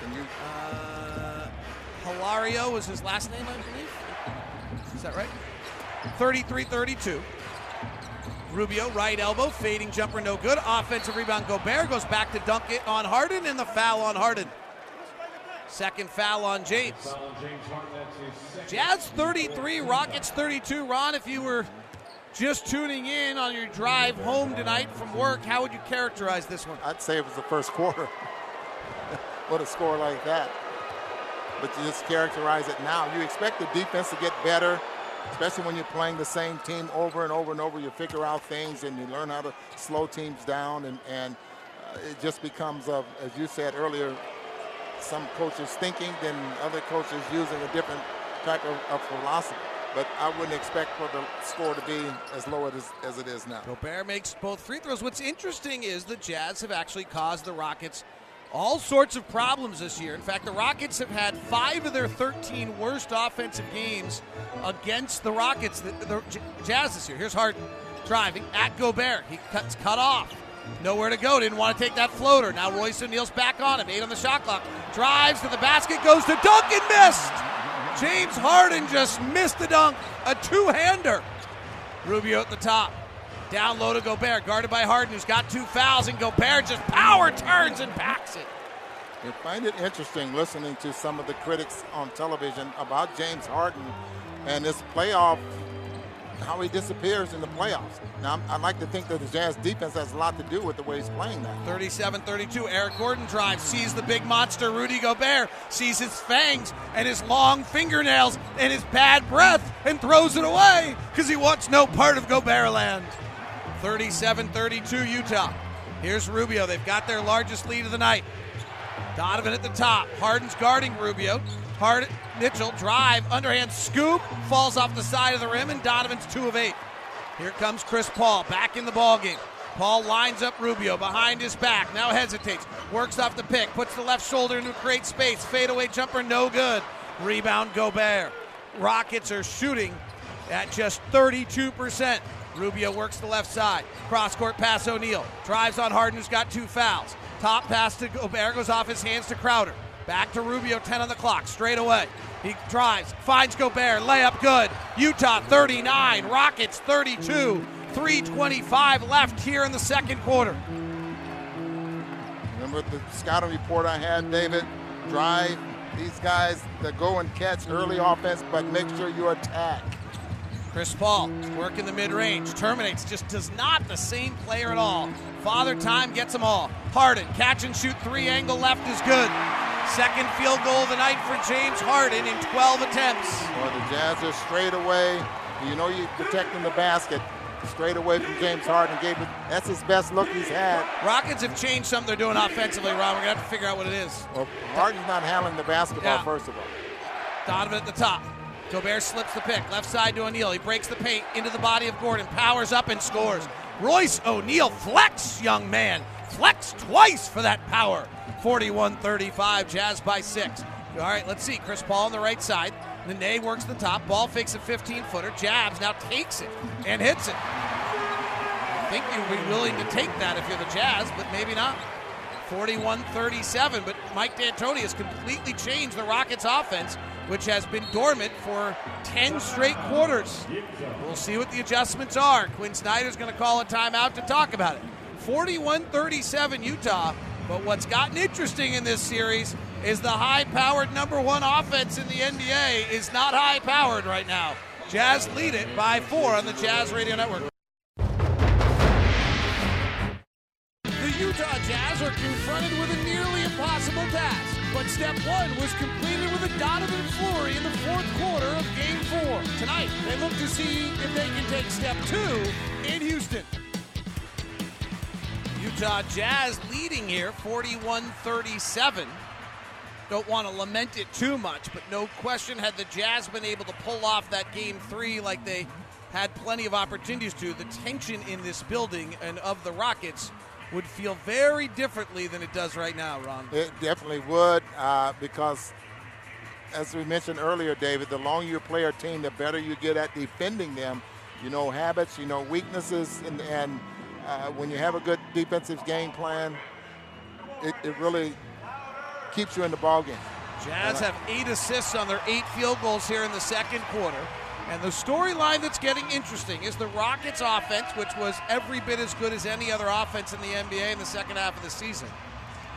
Can you? Uh, Hilario was his last name, I believe. Is that right? 33 32. Rubio, right elbow, fading jumper, no good. Offensive rebound, Gobert goes back to dunk it on Harden, and the foul on Harden. Second foul on James. Jazz 33, Rockets 32. Ron, if you were just tuning in on your drive home tonight from work, how would you characterize this one? I'd say it was the first quarter. what a score like that. But you just characterize it now. You expect the defense to get better, especially when you're playing the same team over and over and over. You figure out things and you learn how to slow teams down, and, and uh, it just becomes, of, as you said earlier, some coaches thinking, then other coaches using a different type of, of philosophy but I wouldn't expect for the score to be as low as, as it is now. Gobert makes both free throws. What's interesting is the Jazz have actually caused the Rockets all sorts of problems this year. In fact, the Rockets have had five of their 13 worst offensive games against the Rockets, the, the Jazz this year. Here's Harden driving at Gobert. He cuts cut off. Nowhere to go. Didn't want to take that floater. Now Royce O'Neale's back on him. Eight on the shot clock. Drives to the basket. Goes to dunk and missed. James Harden just missed the dunk. A two-hander. Rubio at the top. Down low to Gobert, guarded by Harden, who's got two fouls, and Gobert just power turns and backs it. You find it interesting listening to some of the critics on television about James Harden and this playoff, how he disappears in the playoffs. Now, I like to think that the Jazz defense has a lot to do with the way he's playing now. 37 32. Eric Gordon drives, sees the big monster. Rudy Gobert sees his fangs and his long fingernails and his bad breath and throws it away because he wants no part of Gobert land. 37 32 Utah. Here's Rubio. They've got their largest lead of the night. Donovan at the top. Harden's guarding Rubio. Harden, Mitchell drive, underhand scoop, falls off the side of the rim, and Donovan's two of eight. Here comes Chris Paul back in the ballgame. Paul lines up Rubio behind his back, now hesitates, works off the pick, puts the left shoulder into create space, fadeaway jumper, no good. Rebound Gobert. Rockets are shooting at just 32%. Rubio works the left side. Cross court pass O'Neale. Drives on Harden, who's got two fouls. Top pass to Gobert goes off his hands to Crowder. Back to Rubio, 10 on the clock, straight away. He drives, finds Gobert, layup good. Utah 39, Rockets 32. 325 left here in the second quarter. Remember the scouting report I had, David? Drive these guys that go and catch early offense, but make sure you attack. Chris Paul working the mid range, terminates, just does not the same player at all. Father Time gets them all. Harden, catch and shoot three angle left is good. Second field goal of the night for James Harden in 12 attempts. Well, the Jazz are straight away. You know you're protecting the basket. Straight away from James Harden gave it. That's his best look he's had. Rockets have changed something they're doing offensively, Ron. We're gonna have to figure out what it is. Well, Harden's not handling the basketball Yeah. first of all. Donovan at the top. Gobert slips the pick. Left side to O'Neale. He breaks the paint into the body of Gordon. Powers up and scores. Royce O'Neale flex, young man. Flex twice for that power. 41 35, Jazz by six. All right, let's see. Chris Paul on the right side. Nene works the top. Ball fakes a 15 footer. Jabs now takes it and hits it. I think you'd be willing to take that if you're the Jazz, but maybe not. 41 37, but Mike D'Antoni has completely changed the Rockets' offense, which has been dormant for 10 straight quarters. We'll see what the adjustments are. Quin Snyder's going to call a timeout to talk about it. 41 37 Utah, but what's gotten interesting in this series is the high-powered number one offense in the NBA is not high-powered right now. Jazz lead it by four on the Jazz Radio Network. Are confronted with a nearly impossible task, but step one was completed with a Donovan Flurry in the fourth quarter of Game Four. Tonight, they look to see if they can take step two in Houston. Utah Jazz leading here 41 37. Don't want to lament it too much, but no question, had the Jazz been able to pull off that game three like they had plenty of opportunities to, the tension in this building and of the Rockets would feel very differently than it does right now, Ron. It definitely would uh, because, as we mentioned earlier, David, the longer you play a team, the better you get at defending them. You know habits, you know weaknesses, and, and uh, when you have a good defensive game plan, it, it really keeps you in the ball game. Jazz have eight assists on their eight field goals here in the second quarter. And the storyline that's getting interesting is the Rockets offense, which was every bit as good as any other offense in the NBA in the second half of the season.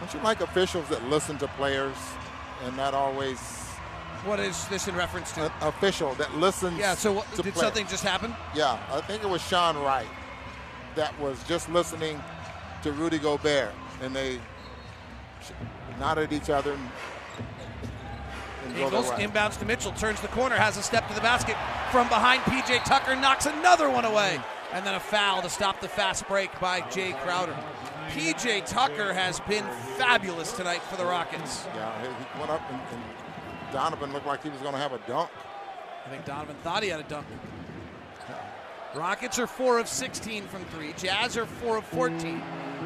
Don't you like officials that listen to players and not always. What is this in reference to? An official that listens. Yeah, so what, did players. something just happen? Yeah, I think it was Sean Wright that was just listening to Rudy Gobert, and they nodded at each other. And, their inbounds to Mitchell, turns the corner, has a step to the basket from behind. PJ Tucker knocks another one away. And then a foul to stop the fast break by Jae Crowder. PJ Tucker has been fabulous tonight for the Rockets. Yeah, he he went up and, and Donovan looked like he was going to have a dunk. I think Donovan thought he had a dunk. Rockets are 4 of 16 from 3. Jazz are 4 of 14.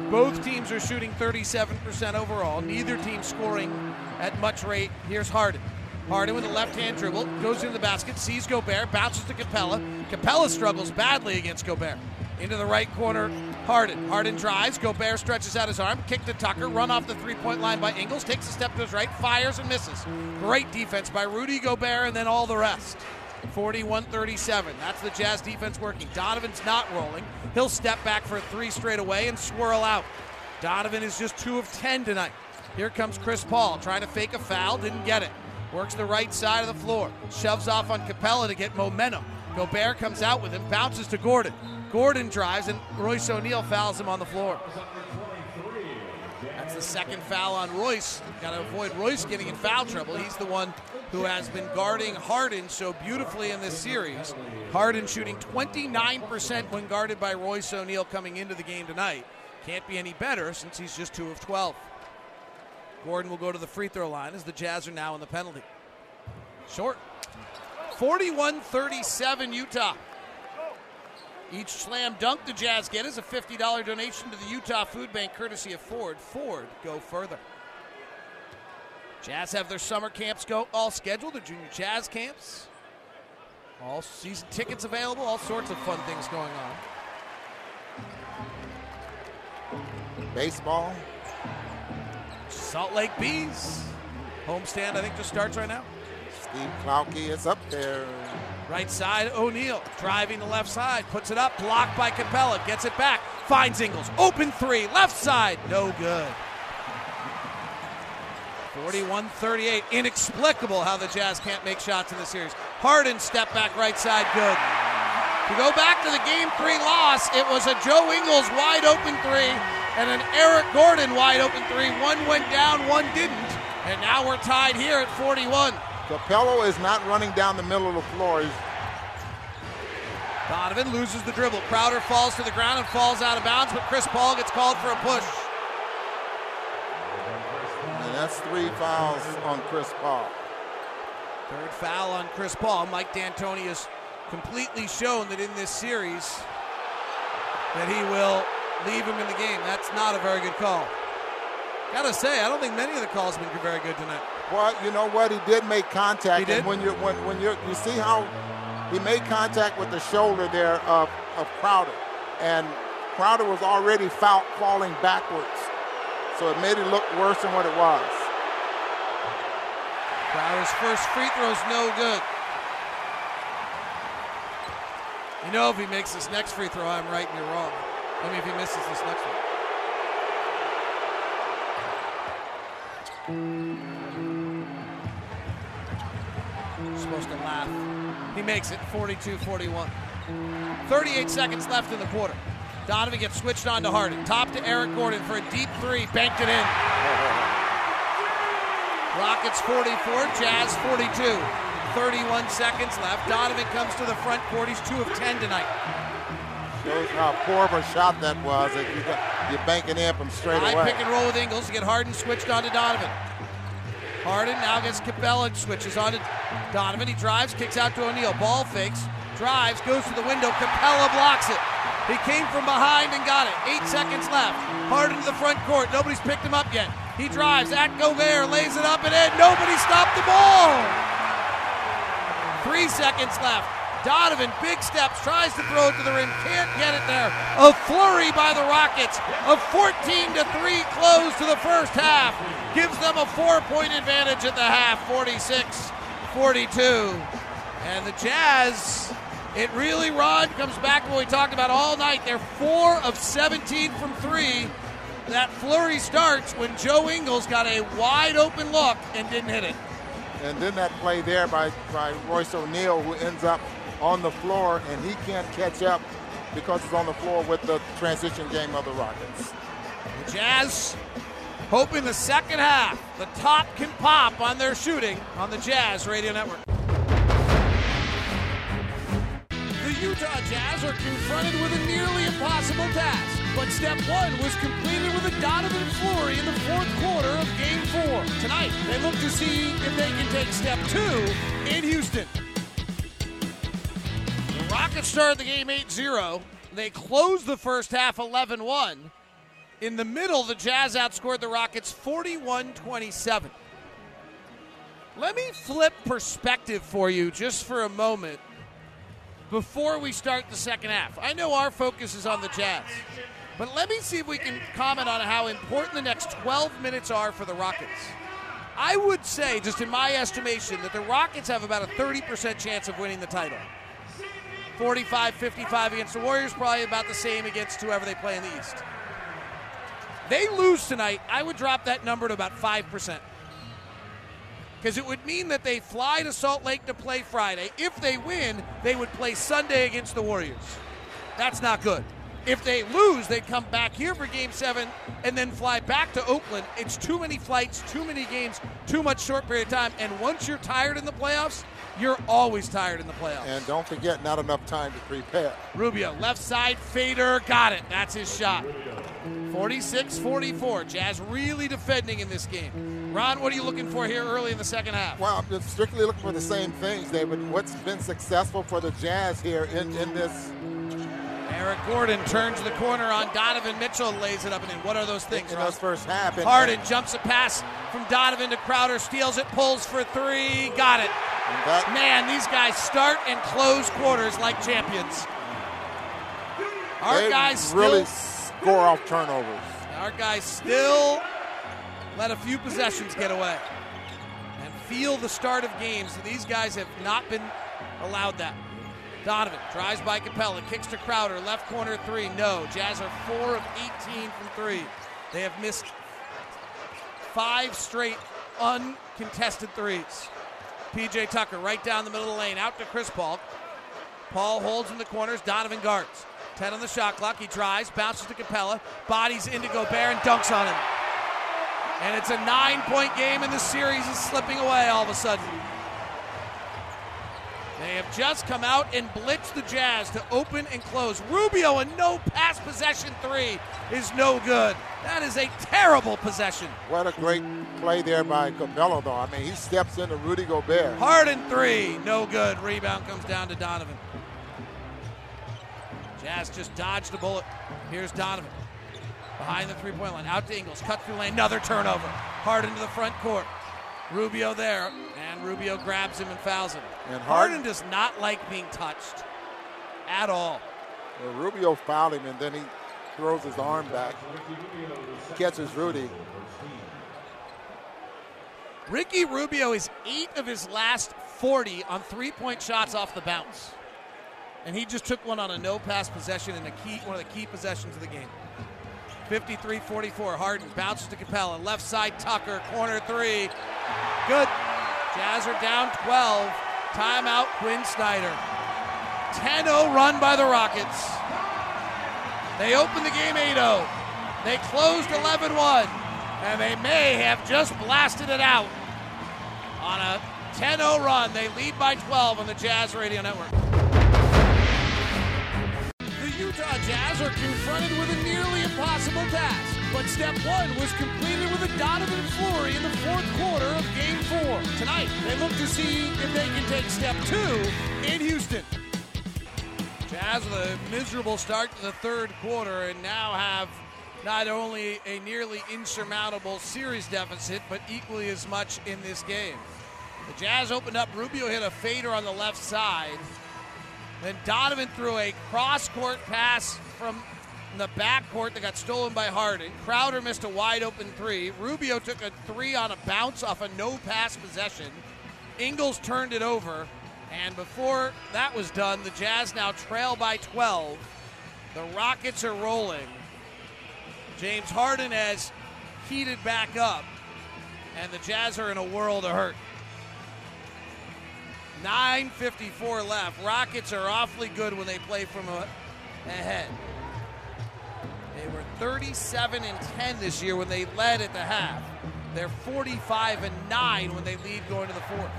Both teams are shooting 37% overall. Neither team scoring at much rate. Here's Harden. Harden with a left hand dribble, goes into the basket, sees Gobert, bounces to Capela. Capela struggles badly against Gobert. Into the right corner, Harden. Harden drives, Gobert stretches out his arm, kick to Tucker, run off the three point line by Ingles, takes a step to his right, fires and misses. Great defense by Rudy Gobert and then all the rest. 41 37. That's the Jazz defense working. Donovan's not rolling. He'll step back for a three straight away and swirl out. Donovan is just 2 of 10 tonight. Here comes Chris Paul trying to fake a foul, didn't get it. Works the right side of the floor, shoves off on Capela to get momentum. Gobert comes out with him, bounces to Gordon. Gordon drives, and Royce O'Neale fouls him on the floor. That's the second foul on Royce. Got to avoid Royce getting in foul trouble. He's the one who has been guarding Harden so beautifully in this series. Harden shooting 29% when guarded by Royce O'Neale coming into the game tonight. Can't be any better since he's just 2 of 12. Gordon will go to the free throw line as the Jazz are now in the penalty. Short. 41 37 Utah. Each slam dunk the Jazz get is a $50 donation to the Utah Food Bank courtesy of Ford. Ford, go further. Jazz have their summer camps go all scheduled, their junior jazz camps. All season tickets available, all sorts of fun things going on. Baseball. Salt Lake Bees. Homestand, I think, just starts right now. Steve Klauke is up there. Right side, O'Neale driving the left side, puts it up, blocked by Capela, gets it back, finds Ingles, open three, left side, no good. 41 38. Inexplicable how the Jazz can't make shots in the series. Harden step back right side, good. To go back to the game three loss, it was a Joe Ingles wide open three and an Eric Gordon wide open three. One went down, one didn't. And now we're tied here at 41. Capela is not running down the middle of the floor. He's Donovan loses the dribble. Crowder falls to the ground and falls out of bounds, but Chris Paul gets called for a push. And that's three fouls on Chris Paul. Third foul on Chris Paul. Mike D'Antoni has completely shown that in this series that he will leave him in the game. That's not a very good call. Gotta say, I don't think many of the calls have been very good tonight. Well, you know what? He did make contact. He did? And when you when when you you see how he made contact with the shoulder there of of Crowder, and Crowder was already foul, falling backwards, so it made it look worse than what it was. Crowder's first free throw's no good. You know, if he makes this next free throw, I'm right and you're wrong. I mean, if he misses this next one. Supposed to laugh. He makes it 42-41. 38 seconds left in the quarter. Donovan gets switched on to Harden. Top to Eric Gordon for a deep three. Banked it in. Rockets 44, Jazz 42. 31 seconds left. Donovan comes to the front court. He's 2 of 10 tonight. Shows how poor of a shot that was. That you got, you're banking in from straight High away. pick and roll with Ingles to get Harden switched on to Donovan. Harden now gets Capela, switches on to Donovan. He drives, kicks out to O'Neale. Ball fakes, drives, goes to the window. Capela blocks it. He came from behind and got it. Eight seconds left. Harden to the front court. Nobody's picked him up yet. He drives at Gobert, lays it up and in. Nobody stopped the ball. Three seconds left. Donovan, big steps, tries to throw it to the rim, can't get it there. A flurry by the Rockets. A 14 to 3 close to the first half gives them a four point advantage at the half, 46 42. And the Jazz, it really, Ron, comes back to what we talked about all night. They're four of 17 from three. That flurry starts when Joe Ingles got a wide open look and didn't hit it. And then that play there by, by Royce O'Neale, who ends up on the floor, and he can't catch up because he's on the floor with the transition game of the Rockets. The Jazz hoping the second half, the top can pop on their shooting on the Jazz Radio Network. The Utah Jazz are confronted with a nearly impossible task. But step one was completed with a Donovan Flurry in the fourth quarter of game four. Tonight, they look to see if they can take step two in Houston. Rockets started the game 8 0. They closed the first half 11 1. In the middle, the Jazz outscored the Rockets 41 27. Let me flip perspective for you just for a moment before we start the second half. I know our focus is on the Jazz, but let me see if we can comment on how important the next 12 minutes are for the Rockets. I would say, just in my estimation, that the Rockets have about a 30% chance of winning the title. 45 55 against the Warriors, probably about the same against whoever they play in the East. They lose tonight, I would drop that number to about 5%. Because it would mean that they fly to Salt Lake to play Friday. If they win, they would play Sunday against the Warriors. That's not good. If they lose, they'd come back here for game seven and then fly back to Oakland. It's too many flights, too many games, too much short period of time. And once you're tired in the playoffs, you're always tired in the playoffs. And don't forget, not enough time to prepare. Rubio, left side fader, got it. That's his shot. 46 44. Jazz really defending in this game. Ron, what are you looking for here early in the second half? Well, I'm just strictly looking for the same things, David. What's been successful for the Jazz here in, in this? Eric Gordon turns the corner on Donovan Mitchell, lays it up and in. What are those things? In those first half. And, Harden jumps a pass from Donovan to Crowder, steals it, pulls for three, got it. That, Man, these guys start and close quarters like champions. Our guys still, really score off turnovers. our guys still let a few possessions get away and feel the start of games. These guys have not been allowed that. Donovan drives by Capela, kicks to Crowder, left corner three, no. Jazz are four of 18 from three. They have missed five straight uncontested threes. PJ Tucker right down the middle of the lane, out to Chris Paul. Paul holds in the corners, Donovan guards. 10 on the shot clock. He drives, bounces to Capela, bodies into Gobert, and dunks on him. And it's a nine point game, and the series is slipping away all of a sudden. They have just come out and blitzed the Jazz to open and close. Rubio, a no pass possession three, is no good. That is a terrible possession. What a great play there by Capela, though. I mean, he steps into Rudy Gobert. Harden three, no good. Rebound comes down to Donovan. Jazz just dodged a bullet. Here's Donovan. Behind the three point line. Out to Ingles. Cut through lane. Another turnover. Harden to the front court. Rubio there. And Rubio grabs him and fouls him. And Harden Harden, does not like being touched at all. well, Rubio fouled him, and then he throws his arm back, catches Rudy. Ricky Rubio is eight of his last 40 on three point shots off the bounce. And he just took one on a no pass possession in a key, one of the key possessions of the game. 53 44. Harden bounces to Capela. Left side, Tucker. Corner three. Good. Jazz are down 12. Timeout, Quin Snyder. 10 0 run by the Rockets. They opened the game 8 0. They closed 11 1. And they may have just blasted it out on a 10 0 run. They lead by 12 on the Jazz Radio Network. The Utah Jazz are confronted with a nearly impossible task. But step one was completed with a Donovan Flurry in the fourth quarter of game four. Tonight, they look to see if they can take step two in Houston. Jazz with a miserable start to the third quarter and now have not only a nearly insurmountable series deficit, but equally as much in this game. The Jazz opened up. Rubio hit a fader on the left side. Then Donovan threw a cross court pass from the backcourt that got stolen by Harden. Crowder missed a wide open three. Rubio took a three on a bounce off a no pass possession. Ingles turned it over. And before that was done, the Jazz now trail by 12. The Rockets are rolling. James Harden has heated back up. And the Jazz are in a world of hurt. 9.54 left. Rockets are awfully good when they play from a, ahead. They were 37 and 10 this year when they led at the half. They're 45 and 9 when they lead going to the fourth.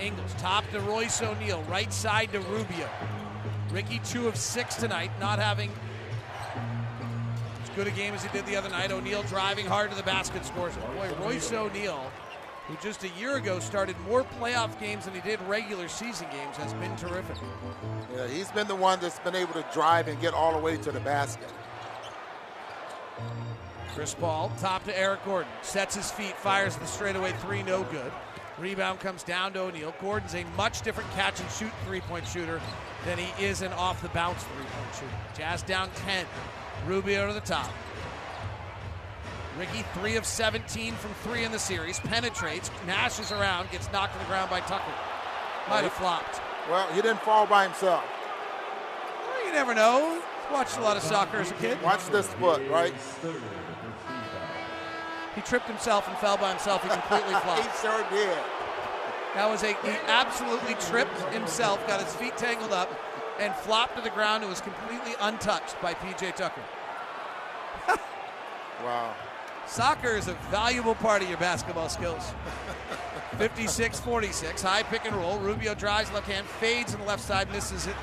Ingles, top to Royce O'Neale, right side to Rubio. Ricky, two of six tonight, not having as good a game as he did the other night. O'Neale driving hard to the basket, scores. Boy, Royce O'Neale, who just a year ago started more playoff games than he did regular season games, has been terrific. Yeah, he's been the one that's been able to drive and get all the way to the basket. Chris Paul, top to Eric Gordon, sets his feet, fires the straightaway three, no good. Rebound comes down to O'Neale. Gordon's a much different catch and shoot three point shooter than he is an off the bounce three point shooter. Jazz down 10. Rubio to the top. Ricky, three of 17 from three in the series, penetrates, mashes around, gets knocked to the ground by Tucker. Might have flopped. Well, he didn't fall by himself. Well, you never know. Watched a lot of soccer as a kid. Watch this foot, right? He tripped himself and fell by himself. He completely flopped. he sure did. That was a he absolutely tripped himself, got his feet tangled up, and flopped to the ground and was completely untouched by PJ Tucker. wow. Soccer is a valuable part of your basketball skills. 56 46, high pick and roll. Rubio drives left hand, fades on the left side, misses it.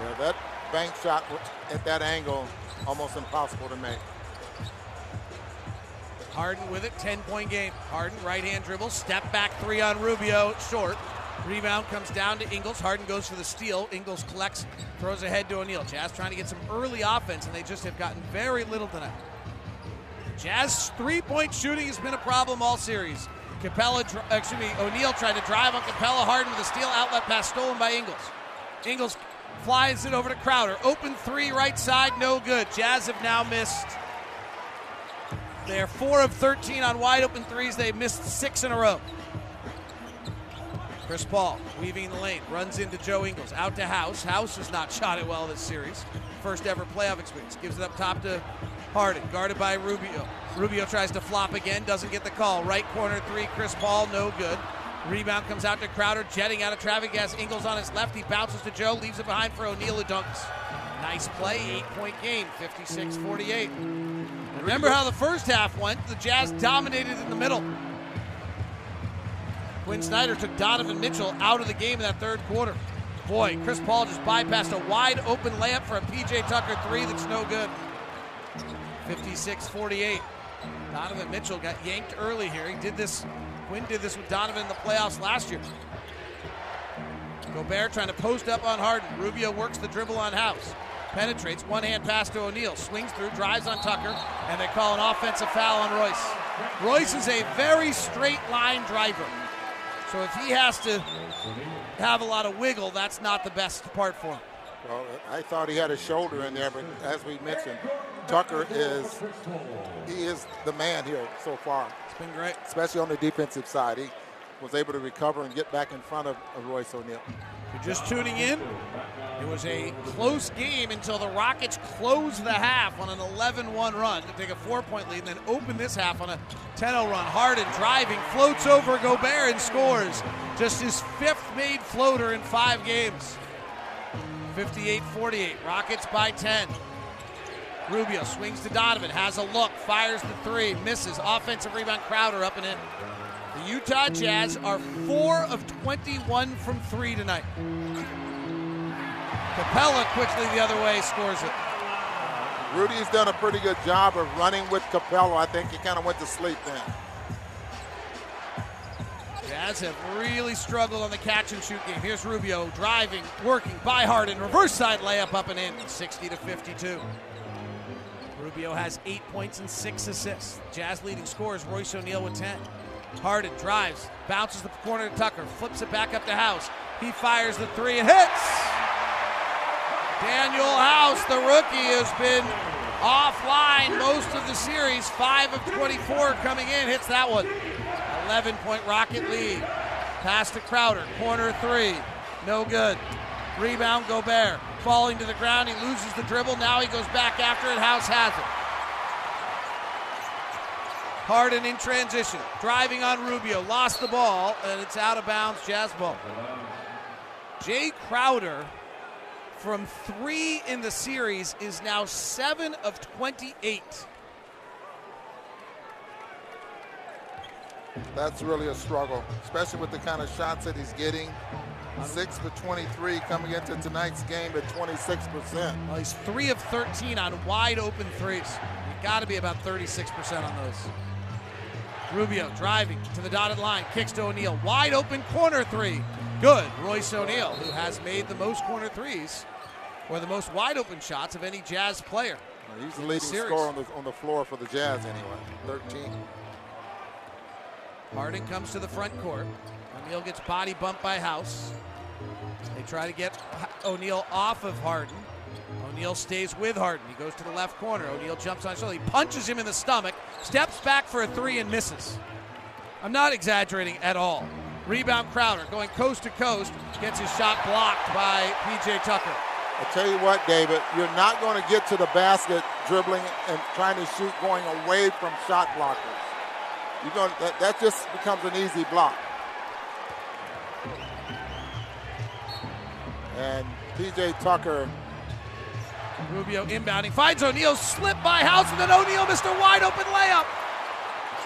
Yeah, that bank shot at that angle, almost impossible to make. Harden with it, 10 point game. Harden, right hand dribble, step back three on Rubio, short. Rebound comes down to Ingles. Harden goes for the steal. Ingles collects, throws ahead to O'Neale. Jazz trying to get some early offense, and they just have gotten very little tonight. Jazz three point shooting has been a problem all series. Capela, uh, excuse me, O'Neale tried to drive on Capela. Harden with a steal outlet pass stolen by Ingles. Ingles flies it over to Crowder. Open three right side, no good. Jazz have now missed they're 4 of 13 on wide open threes. They've missed six in a row. Chris Paul weaving the lane, runs into Joe Ingles, out to House. House has not shot it well this series. First ever playoff experience. Gives it up top to Harden, guarded by Rubio. Rubio tries to flop again, doesn't get the call. Right corner three, Chris Paul, no good. Rebound comes out to Crowder, jetting out of traffic as Ingles on his left. He bounces to Joe, leaves it behind for O'Neale, who dunks. Nice play, eight point game, 56 48. Remember how the first half went? The Jazz dominated in the middle. Quin Snyder took Donovan Mitchell out of the game in that third quarter. Boy, Chris Paul just bypassed a wide open layup for a PJ Tucker three that's no good. 56 48. Donovan Mitchell got yanked early here. He did this, Quin did this with Donovan in the playoffs last year. Gobert trying to post up on Harden. Rubio works the dribble on House. Penetrates, one hand pass to O'Neale. Swings through, drives on Tucker, and they call an offensive foul on Royce. Royce is a very straight line driver. So if he has to have a lot of wiggle, that's not the best part for him. Well, I thought he had a shoulder in there, but as we mentioned, Tucker is he is the man here so far. It's been great, especially on the defensive side. He was able to recover and get back in front of, of Royce O'Neale. You're just tuning in. It was a close game until the Rockets closed the half on an 11 1 run to take a four point lead and then open this half on a 10 0 run. Harden driving, floats over Gobert and scores. Just his fifth made floater in five games. 58 48. Rockets by 10. Rubio swings to Donovan, has a look, fires the three, misses. Offensive rebound, Crowder up and in. The Utah Jazz are 4 of 21 from 3 tonight. Capela quickly the other way scores it. Rudy's done a pretty good job of running with Capela. I think he kind of went to sleep then. Jazz have really struggled on the catch and shoot game. Here's Rubio driving, working by Harden, reverse side layup up and in, 60 to 52. Rubio has eight points and six assists. Jazz leading scorers Royce O'Neale with 10. Harden drives, bounces the corner to Tucker, flips it back up to House. He fires the three and hits. Danuel House, the rookie, has been offline most of the series. Five of 24 coming in, hits that one. 11 point Rocket lead. Pass to Crowder, corner three, no good. Rebound Gobert, falling to the ground. He loses the dribble. Now he goes back after it. House has it. Harden in transition, driving on Rubio, lost the ball, and it's out of bounds. Jazz ball. Jae Crowder from three in the series is now seven of 28. That's really a struggle, especially with the kind of shots that he's getting. Six for 23 coming into tonight's game at 26%. Well, he's three of 13 on wide open threes. You got to be about 36% on those. Rubio driving to the dotted line, kicks to O'Neale. Wide open corner three. Good. Royce O'Neale, who has made the most corner threes or the most wide open shots of any Jazz player. Well, he's the leading scorer on the, on the floor for the Jazz anyway, 13. Harden comes to the front court. O'Neale gets body bumped by House. They try to get O'Neale off of Harden. O'Neale stays with Harden. He goes to the left corner. O'Neale jumps on shoulder. He punches him in the stomach, steps back for a three and misses. I'm not exaggerating at all. Rebound Crowder going coast to coast, gets his shot blocked by PJ Tucker. I tell you what, David, you're not going to get to the basket dribbling and trying to shoot going away from shot blockers. You're going that, that just becomes an easy block. And PJ Tucker. Rubio inbounding, finds O'Neale, slip by House, and then O'Neale missed a wide open layup.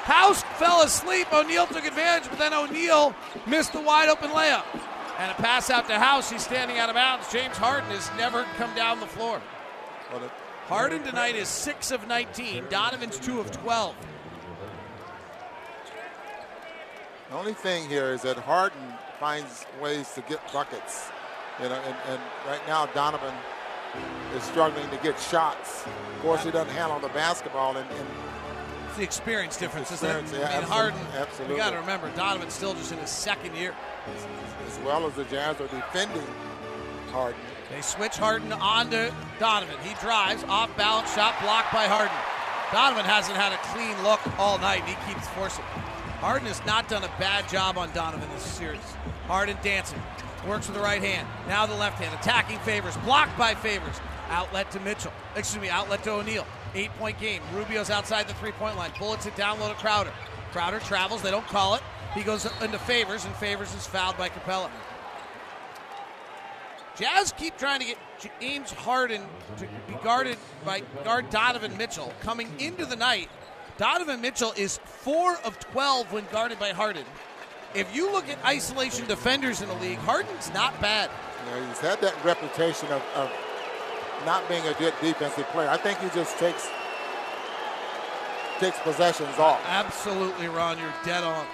House fell asleep. O'Neale took advantage, but then O'Neale missed the wide open layup. And a pass out to House. He's standing out of bounds. James Harden has never come down the floor. Harden tonight is 6 of 19. Donovan's 2 of 12. The only thing here is that Harden finds ways to get buckets. You know, and, and right now Donovan is struggling to get shots. Of course, he doesn't handle the basketball, and, and it's the experience difference, isn't it? yeah, I mean, absolutely, Harden. absolutely. We got to remember Donovan's still just in his second year. As well as the Jazz are defending Harden. They switch Harden onto Donovan. He drives, off balance shot blocked by Harden. Donovan hasn't had a clean look all night, and he keeps forcing. Harden has not done a bad job on Donovan this series. Harden dancing, works with the right hand. Now the left hand, attacking Favors, blocked by Favors. Outlet to Mitchell. Excuse me, outlet to O'Neale. Eight point game. Rubio's outside the three point line. Bullets it down low to Crowder. Crowder travels, they don't call it. He goes into Favors, and Favors is fouled by Capela. Jazz keep trying to get James Harden to be guarded by guard Donovan Mitchell. Coming into the night, Donovan Mitchell is 4 of 12 when guarded by Harden. If you look at isolation defenders in the league, Harden's not bad. You know, he's had that reputation of, of not being a good defensive player. I think he just takes takes possessions off. Absolutely, Ron. You're dead on.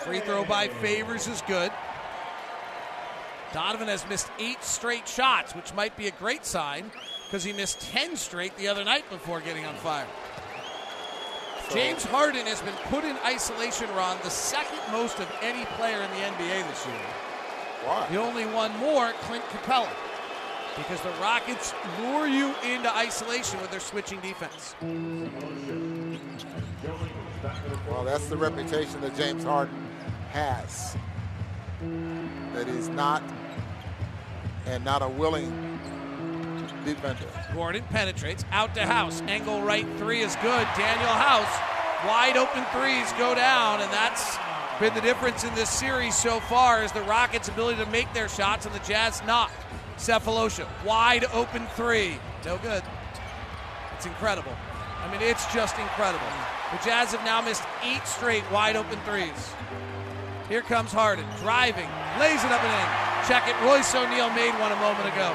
Free throw by Favors is good. Donovan has missed eight straight shots, which might be a great sign because he missed 10 straight the other night before getting on fire. James Harden has been put in isolation, Ron, the second most of any player in the NBA this year. Why? The only one more, Clint Capela. Because the Rockets lure you into isolation with their switching defense. Well, that's the reputation that James Harden has. That he's not and not a willing defender. Gordon penetrates out to House. Angle right three is good. Danuel House, wide open threes go down, and that's been the difference in this series so far is the Rockets' ability to make their shots and the Jazz not. Sefolosha, wide open three. No good. It's incredible. I mean, it's just incredible. The Jazz have now missed eight straight wide open threes. Here comes Harden, driving, lays it up and in. Check it. Royce O'Neale made one a moment ago.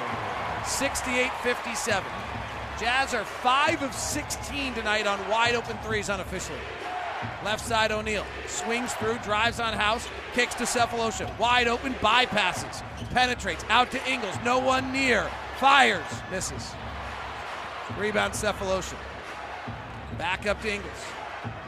68 57. Jazz are 5 of 16 tonight on wide open threes unofficially. Left side O'Neale swings through, drives on House, kicks to Sefolosha. Wide open, bypasses, penetrates out to Ingles. No one near. Fires, misses. Rebound Sefolosha. Back up to Ingles.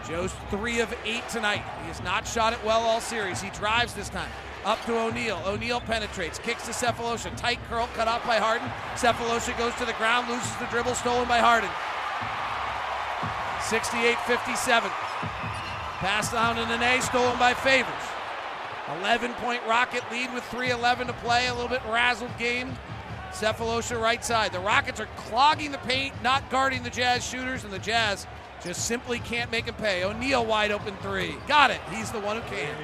Joe's three of eight tonight. He has not shot it well all series. He drives this time. Up to O'Neale. O'Neale penetrates, kicks to Sefolosha. Tight curl, cut off by Harden. Sefolosha goes to the ground, loses the dribble, stolen by Harden. 68 57. Pass down to Nene, stolen by Favors. 11 point Rocket lead with 3.11 to play. A little bit razzled game. Sefolosha right side. The Rockets are clogging the paint, not guarding the Jazz shooters, and the Jazz just simply can't make him pay. O'Neale wide open three. Got it. He's the one who can.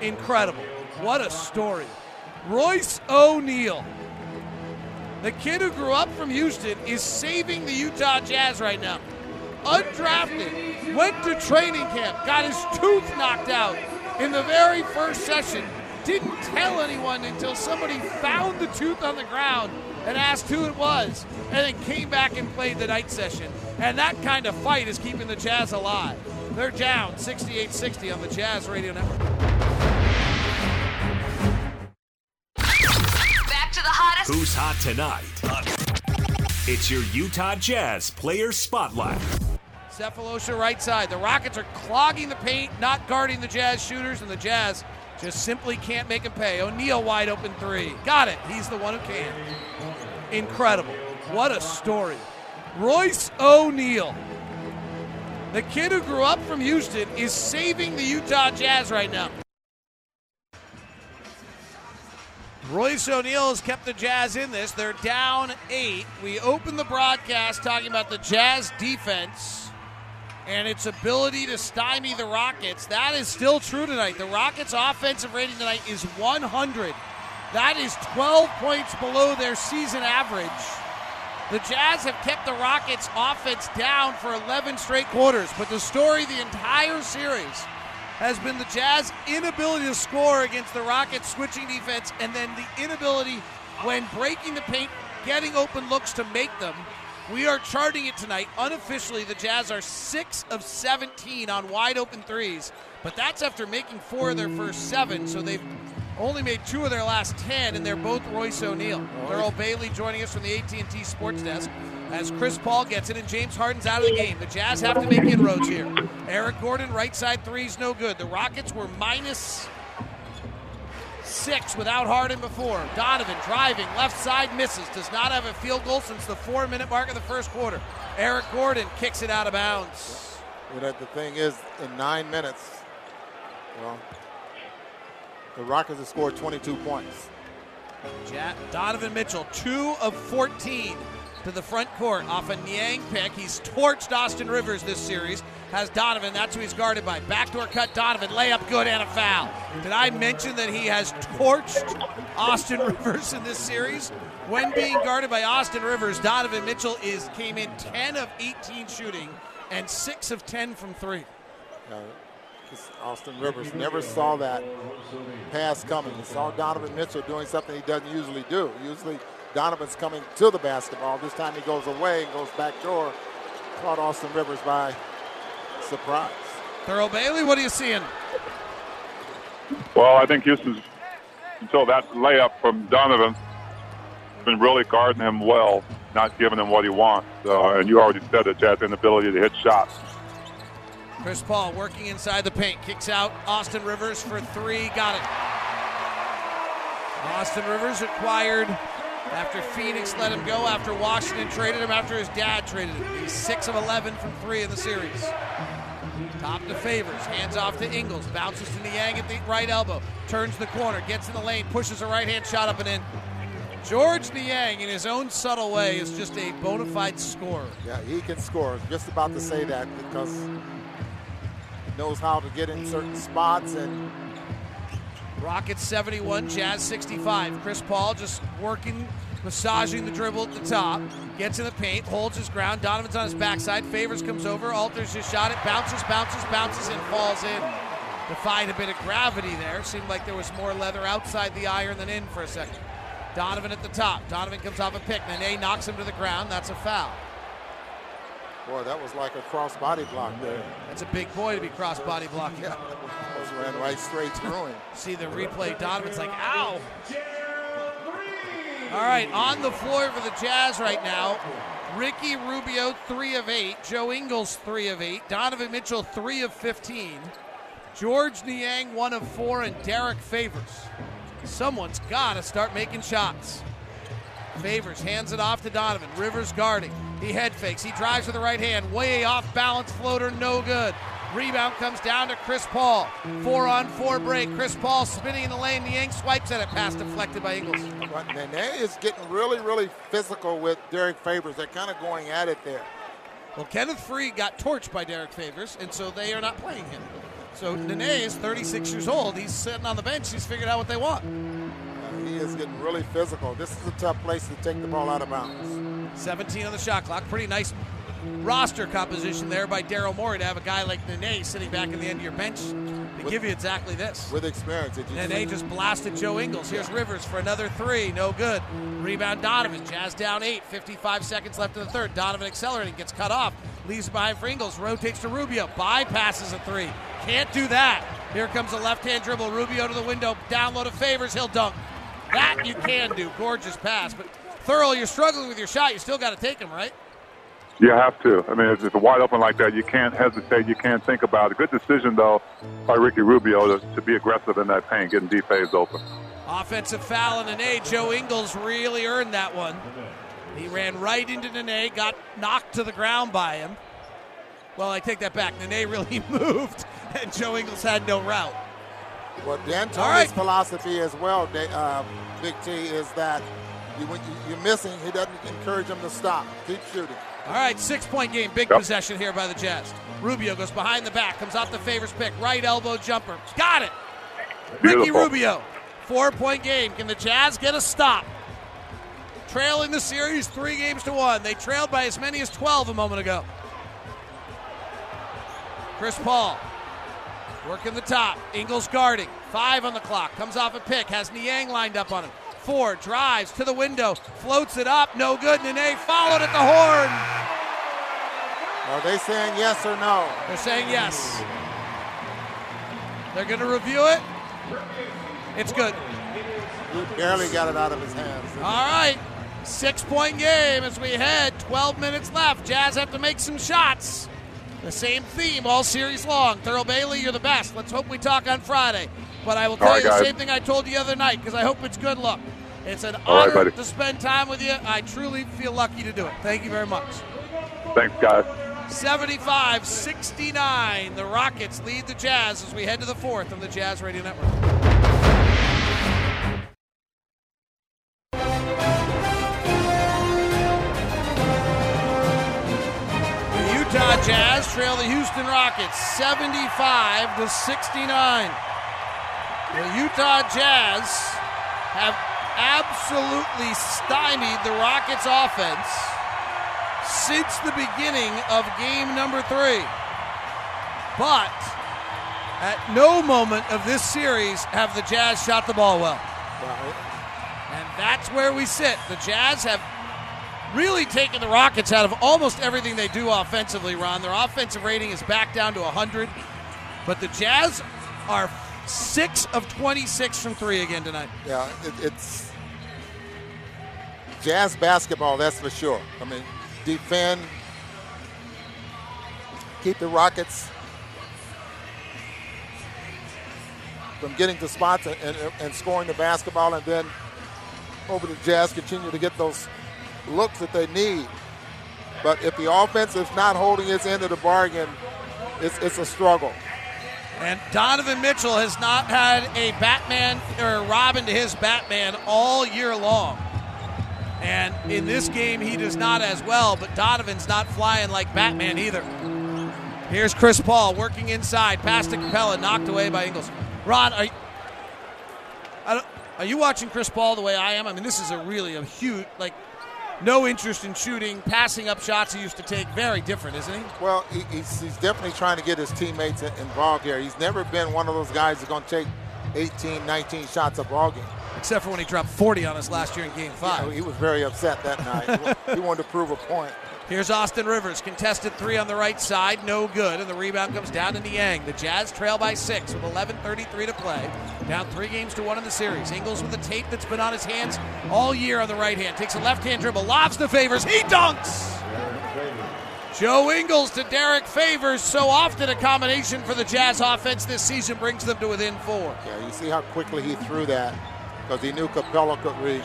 Incredible. What a story. Royce O'Neale, the kid who grew up from Houston, is saving the Utah Jazz right now. Undrafted, went to training camp, got his tooth knocked out in the very first session. Didn't tell anyone until somebody found the tooth on the ground and asked who it was, and then came back and played the night session. And that kind of fight is keeping the Jazz alive. They're down 68 60 on the Jazz Radio Network. Who's hot tonight? It's your Utah Jazz Player Spotlight. Sefolosha right side. The Rockets are clogging the paint, not guarding the Jazz shooters, and the Jazz just simply can't make him pay. O'Neale wide open three. Got it. He's the one who can. Incredible. What a story. Royce O'Neale, the kid who grew up from Houston, is saving the Utah Jazz right now. Royce O'Neale has kept the Jazz in this. They're down eight. We open the broadcast talking about the Jazz defense and its ability to stymie the Rockets. That is still true tonight. The Rockets' offensive rating tonight is 100. That is 12 points below their season average. The Jazz have kept the Rockets' offense down for 11 straight quarters, but the story the entire series has been the Jazz inability to score against the Rockets switching defense and then the inability when breaking the paint, getting open looks to make them. We are charting it tonight. Unofficially, the Jazz are 6 of 17 on wide open threes, but that's after making 4 of their first 7, so they've only made 2 of their last 10 and they're both Royce O'Neale. Thurl Bailey joining us from the AT&T Sports Desk as Chris Paul gets it and James Harden's out of the game. The Jazz have to make inroads here. Eric Gordon, right side three's no good. The Rockets were minus six without Harden before. Donovan driving, left side misses. Does not have a field goal since the four minute mark of the first quarter. Eric Gordon kicks it out of bounds. You know, the thing is, in nine minutes, well, the Rockets have scored 22 points. Donovan Mitchell, two of 14 to the front court off a Niang pick. He's torched Austin Rivers this series. Has Donovan, that's who he's guarded by. Backdoor cut, Donovan, layup good and a foul. Did I mention that he has torched Austin Rivers in this series? When being guarded by Austin Rivers, Donovan Mitchell is came in 10 of 18 shooting and 6 of 10 from 3. Uh, Austin Rivers never saw that pass coming. He saw Donovan Mitchell doing something he doesn't usually do. Usually Donovan's coming to the basketball. This time he goes away and goes back door. Caught Austin Rivers by surprise. Thurl Bailey, what are you seeing? Well, I think Houston's until that layup from Donovan been really guarding him well, not giving him what he wants. Uh, and you already said that Jazz inability to hit shots. Chris Paul working inside the paint, kicks out Austin Rivers for three, got it. Austin Rivers acquired after Phoenix let him go, after Washington traded him, after his dad traded him. He's 6 of 11 from three in the series. Top to Favors, hands off to Ingles, bounces to Niang at the right elbow, turns the corner, gets in the lane, pushes a right hand shot up and in. Georges Niang, in his own subtle way, is just a bona fide scorer. Yeah, he can score. Just about to say that because he knows how to get in certain spots and Rockets 71, Jazz 65. Chris Paul just working, massaging the dribble at the top. Gets in the paint, holds his ground. Donovan's on his backside. Favors comes over, alters his shot. It bounces, bounces, bounces, and falls in. Defied a bit of gravity there. Seemed like there was more leather outside the iron than in for a second. Donovan at the top. Donovan comes off a pick. Nene knocks him to the ground. That's a foul. boy, that was like a cross body block there. That's a big boy to be cross body blocking. Yeah, almost ran right straight through him. See the replay. Donovan's like, ow. All right, on the floor for the Jazz right now. Ricky Rubio, three of eight. Joe Ingles, three of eight. Donovan Mitchell, three of 15. Georges Niang, one of four. And Derrick Favors. Someone's got to start making shots. Favors hands it off to Donovan. Rivers guarding. He head fakes. He drives with the right hand. Way off balance floater, no good. Rebound comes down to Chris Paul. Four on four break. Chris Paul spinning in the lane. The Niang swipes at it. Pass deflected by Ingles. Nene is getting really, really physical with Derrick Favors. They're kind of going at it there. Well, Kenneth Faried got torched by Derrick Favors, and so they are not playing him. So Nene is 36 years old. He's sitting on the bench. He's figured out what they want. Uh, he is getting really physical. This is a tough place to take the ball out of bounds. 17 on the shot clock. Pretty nice roster composition there by Daryl Morey to have a guy like Nene sitting back in the end of your bench to With- give you exactly this. With experience. You see- Nene just blasted Joe Ingles. Here's Rivers for another three. No good. Rebound Donovan. Jazz down eight. 55 seconds left in the third. Donovan accelerating. Gets cut off. Leaves it behind for Ingles. Rotates to Rubio. Bypasses a three. Can't do that. Here comes a left hand dribble. Rubio to the window. Download of favors. He'll dunk. That you can do. Gorgeous pass. But Thurl, you're struggling with your shot. You still got to take him, right? You have to. I mean, if it's wide open like that, you can't hesitate. You can't think about it. Good decision, though, by Ricky Rubio to, to be aggressive in that paint, getting D phase open. Offensive foul and Nene. Joe Ingles really earned that one. He ran right into Nene, got knocked to the ground by him. Well, I take that back. Nene really moved, and Joe Ingles had no route. Well, D'Antoni's All right. philosophy as well, uh, Big T, is that you, when you, you're missing, he doesn't encourage him to stop. Keep shooting. All right, six point game. Big Yep. possession here by the Jazz. Rubio goes behind the back, comes off the favors pick. Right elbow jumper. Got it. Ricky Rubio. Four point game. Can the Jazz get a stop? Trailing the series three games to one. They trailed by as many as 12 a moment ago. Chris Paul working the top. Ingles guarding. Five on the clock. Comes off a pick. Has Niang lined up on him. Four drives to the window. Floats it up. No good. Nene followed at the horn. Are they saying yes or no? They're saying yes. They're going to review it. It's good. He barely got it out of his hands. All right. Six point game as we head. 12 minutes left. Jazz have to make some shots. The same theme all series long. Thurl Bailey, you're the best. Let's hope we talk on Friday. But I will tell right, you the guys. same thing I told you the other night because I hope it's good luck. It's an All right, honor buddy. to spend time with you. I truly feel lucky to do it. Thank you very much. Thanks, guys. 75 69. The Rockets lead the Jazz as we head to the fourth on the Jazz Radio Network. The Utah Jazz trail the Houston Rockets 75 to 69. The Utah Jazz have absolutely stymied the Rockets offense since the beginning of game number three. But at no moment of this series have the Jazz shot the ball well. And that's where we sit. The Jazz have really taken the Rockets out of almost everything they do offensively, Ron. Their offensive rating is back down to 100. But the Jazz are 6 of 26 from three again tonight. Yeah, it, it's jazz basketball, that's for sure. I mean, defend, keep the Rockets from getting to spots and, and, and scoring the basketball, and then over the Jazz continue to get those looks that they need. But if the offense is not holding its end of the bargain, it's, it's a struggle. And Donovan Mitchell has not had a Batman or Robin to his Batman all year long. And in this game, he does not as well, but Donovan's not flying like Batman either. Here's Chris Paul working inside, pass to Capela, knocked away by Ingles. Ron, are you, are you watching Chris Paul the way I am? I mean, this is a really a huge, like, no interest in shooting, passing up shots he used to take. Very different, isn't he? Well, he, he's, he's, definitely trying to get his teammates involved here. He's never been one of those guys that's going to take 18, 19 shots a ball game. Except for when he dropped 40 on us last year in Game Five. Yeah, he was very upset that night. he wanted to prove a point. Here's Austin Rivers, contested three on the right side, no good, and the rebound comes down to Niang. The Jazz trail by six with 11:33 to play, down three games to one in the series. Ingles with a tape that's been on his hands all year on the right hand, takes a left hand dribble, lobs to Favors, he dunks. Joe Ingles to Derrick Favors. So often a combination for the Jazz offense this season brings them to within four. Yeah, you see how quickly he threw that because he knew Capela could re-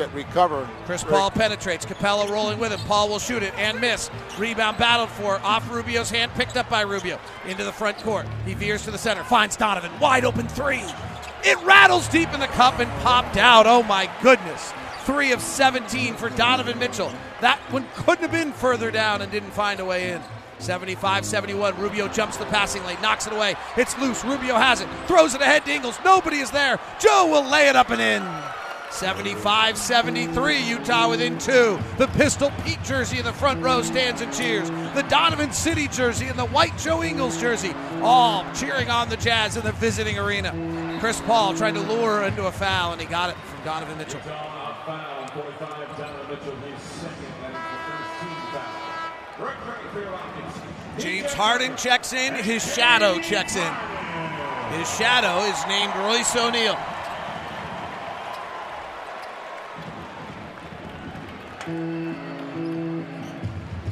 get recovered. Chris Paul penetrates. Capela rolling with him. Paul will shoot it and miss. Rebound battled for. Off Rubio's hand, picked up by Rubio. Into the front court. He veers to the center. Finds Donovan. Wide open three. It rattles deep in the cup and popped out. Oh my goodness. Three of 17 for Donovan Mitchell. That one couldn't have been further down and didn't find a way in. 75 71. Rubio jumps the passing lane, knocks it away. It's loose. Rubio has it, throws it ahead to Ingles. Nobody is there. Joe will lay it up and in. 75 73, Utah within two. The Pistol Pete jersey in the front row stands and cheers. The Donovan City jersey and the white Joe Ingles jersey, all cheering on the Jazz in the visiting arena. Chris Paul trying to lure her into a foul, and he got it from Donovan Mitchell. James Harden checks in, his shadow checks in. His shadow is named Royce O'Neale.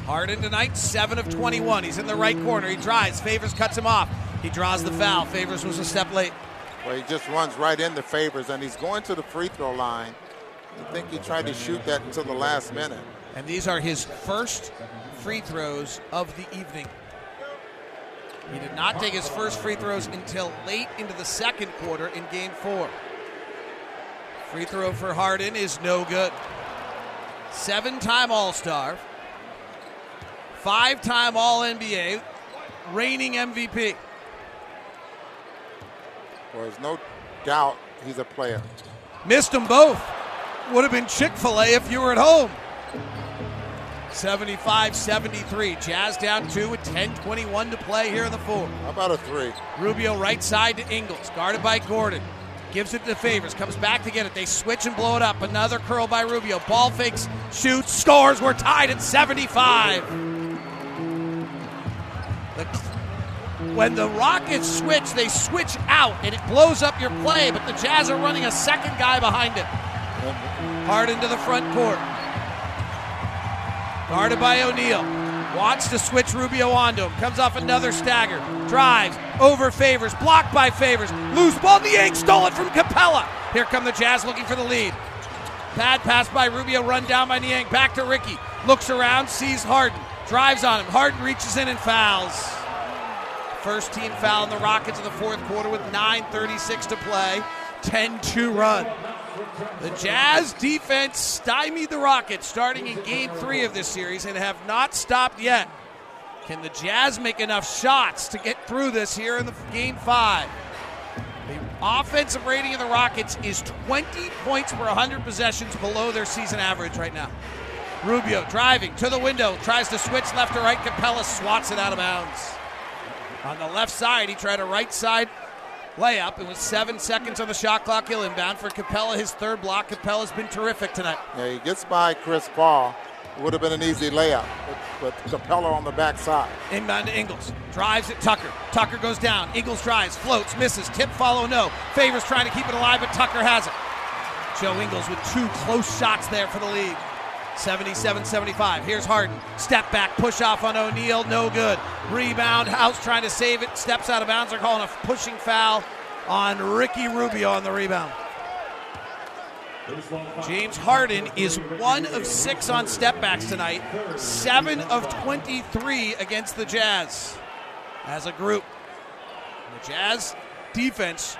Harden tonight, 7 of 21. He's in the right corner. He drives. Favors cuts him off. He draws the foul. Favors was a step late. Well, he just runs right into Favors, and he's going to the free throw line. I think he tried to shoot that until the last minute. And these are his first free throws of the evening. He did not take his first free throws until late into the second quarter in game four. Free throw for Harden is no good. Seven time All Star, five time All NBA, reigning MVP. Well, there's no doubt he's a player. Missed them both. Would have been Chick fil A if you were at home. 75 73. Jazz down two with 10 21 to play here in the fourth. How about a three? Rubio right side to Ingles, guarded by Gordon. Gives it to Favors, comes back to get it. They switch and blow it up. Another curl by Rubio. Ball fakes, shoots, scores. We're tied at 75. The, when the Rockets switch, they switch out and it blows up your play, but the Jazz are running a second guy behind it. Hard into the front court. Guarded by O'Neale. Wants to switch Rubio onto him. Comes off another stagger. Drives. Over Favors. Blocked by Favors. Loose ball. the Niang stole it from Capela. Here come the Jazz looking for the lead. Bad pass by Rubio. Run down by Niang. Back to Ricky. Looks around. Sees Harden. Drives on him. Harden reaches in and fouls. First team foul in the Rockets in the fourth quarter with 9.36 to play. 10 2 run. The Jazz defense stymied the Rockets starting in game three of this series and have not stopped yet. Can the Jazz make enough shots to get through this here in the game five? The offensive rating of the Rockets is 20 points per 100 possessions below their season average right now. Rubio driving to the window, tries to switch left to right. Capela swats it out of bounds. On the left side, he tried a right side layup. It was seven seconds on the shot clock. He'll inbound for Capela, his third block. Capela's been terrific tonight. Yeah, he gets by Chris Paul. It would have been an easy layup, but, but Capela on the backside. Inbound to Ingles. Drives at Tucker. Tucker goes down. Ingles drives, floats, misses. Tip, follow, no. Favors trying to keep it alive, but Tucker has it. Joe Ingles with two close shots there for the lead. 77 75. Here's Harden. Step back, push off on O'Neale. no good. Rebound, House trying to save it, steps out of bounds. They're calling a pushing foul on Ricky Rubio on the rebound. James Harden is one of six on stepbacks tonight, seven of 23 against the Jazz as a group. The Jazz defense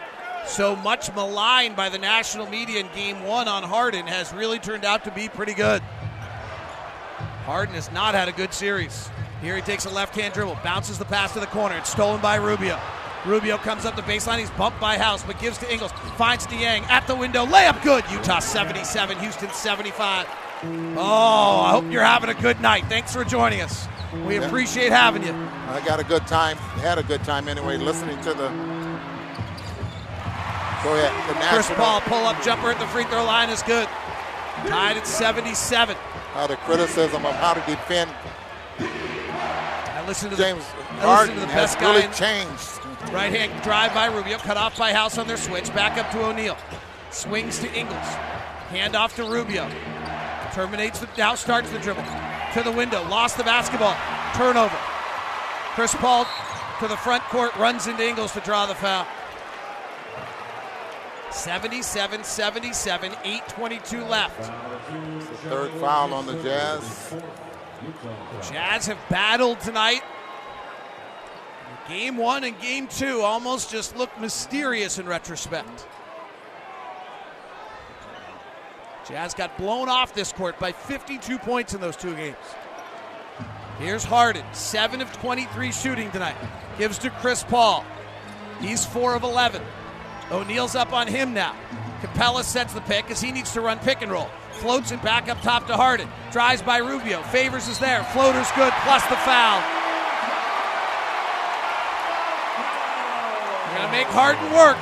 so much maligned by the national media in game one on Harden has really turned out to be pretty good. Harden has not had a good series. Here he takes a left hand dribble, bounces the pass to the corner. It's stolen by Rubio. Rubio comes up the baseline. He's bumped by House, but gives to Ingles. Finds Niang at the window. Layup good. Utah 77, Houston 75. Oh, I hope you're having a good night. Thanks for joining us. We Yeah. appreciate having you. I got a good time. Had a good time anyway, listening to the. Go ahead. The Chris. Paul pull up jumper at the free throw line is good. Tied at 77. Uh, the criticism of how to defend I listen to James the, listen Harden to the has best guy really changed. Right hand drive by Rubio, cut off by House on their switch, back up to O'Neale. Swings to Ingles. Hand off to Rubio. Terminates the now starts the dribble. To the window, lost the basketball. Turnover. Chris Paul to the front court, runs into Ingles to draw the foul. 77 77, 8.22 left. Third foul on the Jazz. The Jazz have battled tonight. Game one and game two almost just look mysterious in retrospect. Jazz got blown off this court by 52 points in those two games. Here's Harden, 7 of 23 shooting tonight. Gives to Chris Paul. He's 4 of 11. O'Neale's up on him now. Capela sets the pick as he needs to run pick and roll. Floats it back up top to Harden. Drives by Rubio. Favors is there. Floater's good, plus the foul. They're going to make Harden work.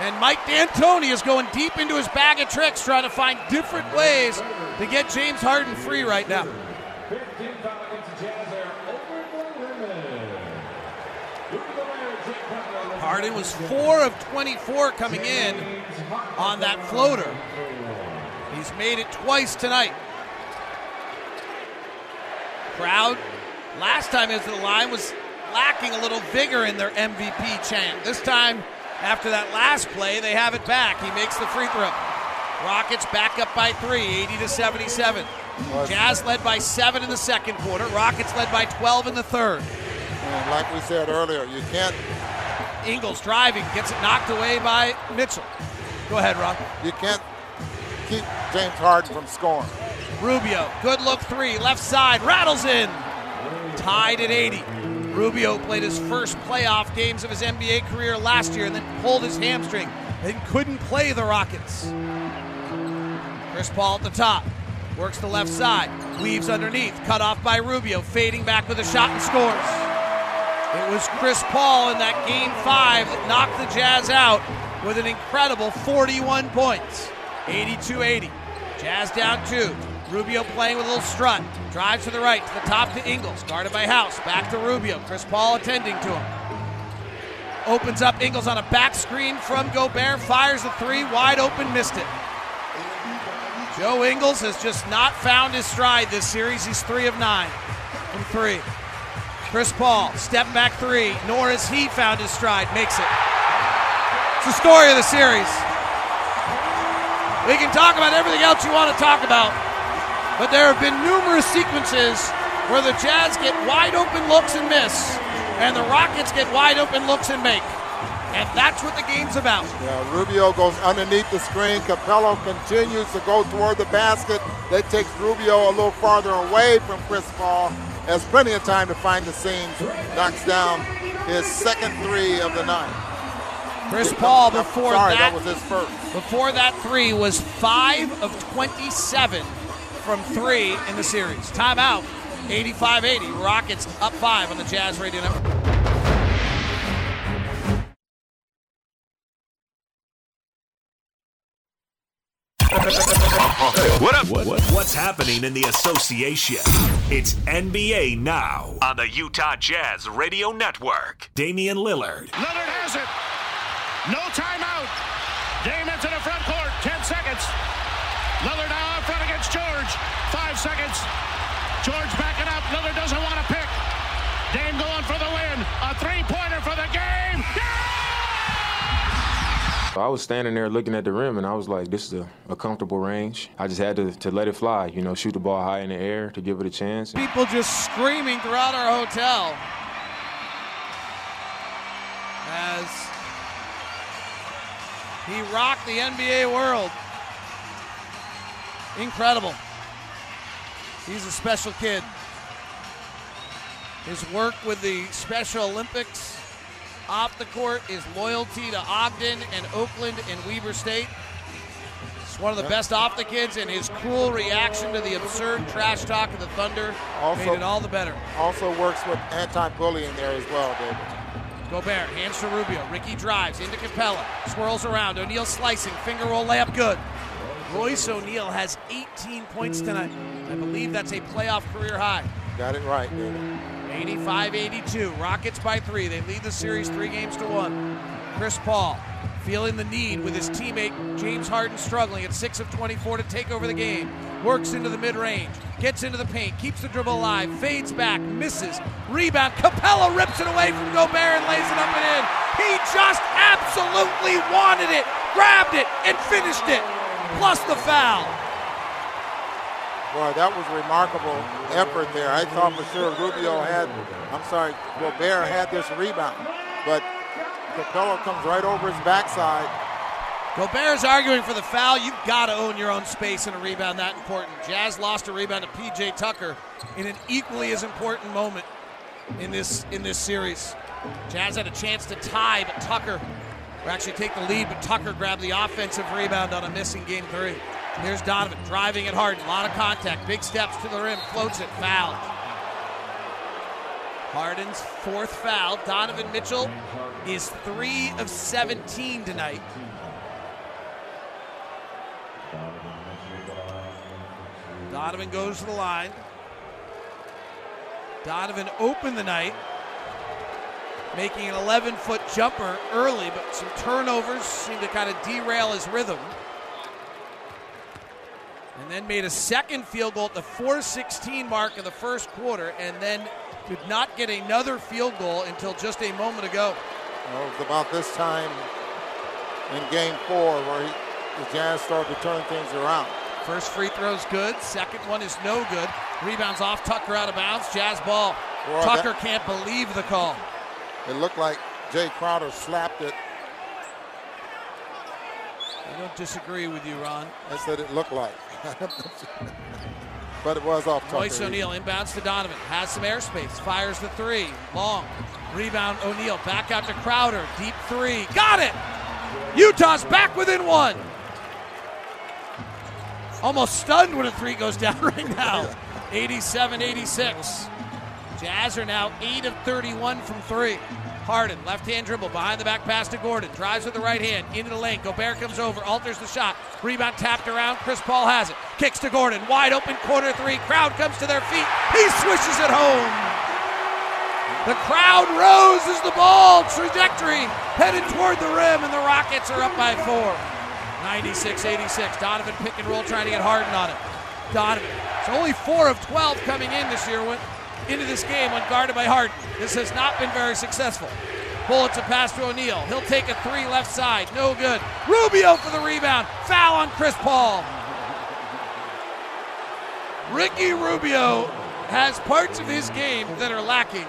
And Mike D'Antoni is going deep into his bag of tricks, trying to find different ways to get James Harden free right now. Harden was 4 of 24 coming in on that floater. He's made it twice tonight. Crowd, last time he was to the line, was lacking a little vigor in their MVP chant. This time, after that last play, they have it back. He makes the free throw. Rockets back up by three, 80 to 77. Jazz led by seven in the second quarter. Rockets led by 12 in the third. And like we said earlier, you can't Ingles driving, gets it knocked away by Mitchell. Go ahead, Ron. you can't keep James Harden from scoring. Rubio, good look three, left side, rattles in. Tied at 80. Rubio played his first playoff games of his NBA career last year and then pulled his hamstring and couldn't play the Rockets. Chris Paul at the top. Works the left side. Weaves underneath. Cut off by Rubio. Fading back with a shot and scores. It was Chris Paul in that game five that knocked the Jazz out with an incredible 41 points. 82 80. Jazz down two. Rubio playing with a little strut. Drives to the right, to the top to Ingles. Guarded by House. Back to Rubio. Chris Paul attending to him. Opens up Ingles on a back screen from Gobert. Fires the three. Wide open. Missed it. Joe Ingles has just not found his stride this series. He's three of nine from three. Chris Paul, step back three, nor has he found his stride. Makes it. It's the story of the series. We can talk about everything else you want to talk about, but there have been numerous sequences where the Jazz get wide open looks and miss, and the Rockets get wide open looks and make. And that's what the game's about. Yeah, Rubio goes underneath the screen. Capela continues to go toward the basket. That takes Rubio a little farther away from Chris Paul. Has plenty of time to find the seams. Knocks down his second three of the night. Chris Paul before Sorry, that, that was his first. Before that three was five of 27 from three in the series. Timeout. 85-80. Rockets up five on the Jazz Radio Network. What up? What, what's happening in the association? It's NBA Now on the Utah Jazz Radio Network. Damian Lillard, Lillard has it. No timeout. Dame into the front court. Ten seconds. Lillard now out front against George. Five seconds. George backing up. Lillard doesn't want to pick. Dame going for the win. A three-pointer I was standing there looking at the rim, and I was like, "This is a, a comfortable range." I just had to, to let it fly, you know, shoot the ball high in the air to give it a chance. People just screaming throughout our hotel as He rocked the NBA world. Incredible. He's a special kid. His work with the Special Olympics off the court, his loyalty to Ogden and Oakland and Weber State. It's one of the best off the kids, and his cool reaction to the absurd trash talk of the Thunder Also- made it all the better. Also works with anti-bullying there as well, David. Gobert hands to Rubio. Ricky drives into Capela. Swirls around. O'Neale slicing. Finger roll layup good. Royce O'Neale has 18 points tonight. I believe that's a playoff career high. Got it right, David. 85 82. Rockets by three. They lead the series three games to one. Chris Paul feeling the need with his teammate James Harden struggling at 6 of 24 to take over the game. Works into the mid range, gets into the paint, keeps the dribble alive, fades back, misses. Rebound. Capela rips it away from Gobert and lays it up and in. He just absolutely wanted it, grabbed it, and finished it. Plus the foul. Boy, that was a remarkable effort there. I thought for sure Rubio had, I'm sorry, Gobert had this rebound, but Capela comes right over his backside. Gobert's arguing for the foul. You've got to own your own space in a rebound that important. Jazz lost a rebound to PJ Tucker in an equally as important moment in this in this series. Jazz had a chance to tie, but Tucker, or actually take the lead, but Tucker grabbed the offensive rebound on a missing game three. Here's Donovan driving at Harden. A lot of contact. Big steps to the rim. Floats it. Foul. Harden's fourth foul. Donovan Mitchell is three of 17 tonight. Donovan goes to the line. Donovan opened the night, making an 11 foot jumper early, but some turnovers seemed to kind of derail his rhythm. And then made a second field goal at the 416 mark of the first quarter, and then did not get another field goal until just a moment ago. Well, it was about this time in game four where he, the Jazz started to turn things around. First free throw's good. Second one is no good. Rebounds off Tucker out of bounds. Jazz ball. Tucker that- can't believe the call. It looked like Jae Crowder slapped it. I don't disagree with you, Ron. I said it looked like. but it was off. Royce O'Neale inbounds to Donovan. Has some airspace. Fires the three. Long. Rebound O'Neale. Back out to Crowder. Deep three. Got it! Utah's back within one. Almost stunned when a three goes down right now. 87 86. Jazz are now 8 of 31 from three. Harden, left hand dribble, behind the back pass to Gordon. Drives with the right hand, into the lane. Gobert comes over, alters the shot. Rebound tapped around. Chris Paul has it. Kicks to Gordon. Wide open corner three. Crowd comes to their feet. He swishes it home. The crowd rose as the ball trajectory headed toward the rim, and the Rockets are up by four. 96 86. Donovan pick and roll trying to get Harden on it. Donovan. It's only 4 of 12 coming in this year into this game when guarded by Harden. This has not been very successful. Bullets a pass to O'Neale. He'll take a three left side. No good. Rubio for the rebound. Foul on Chris Paul. Ricky Rubio has parts of his game that are lacking.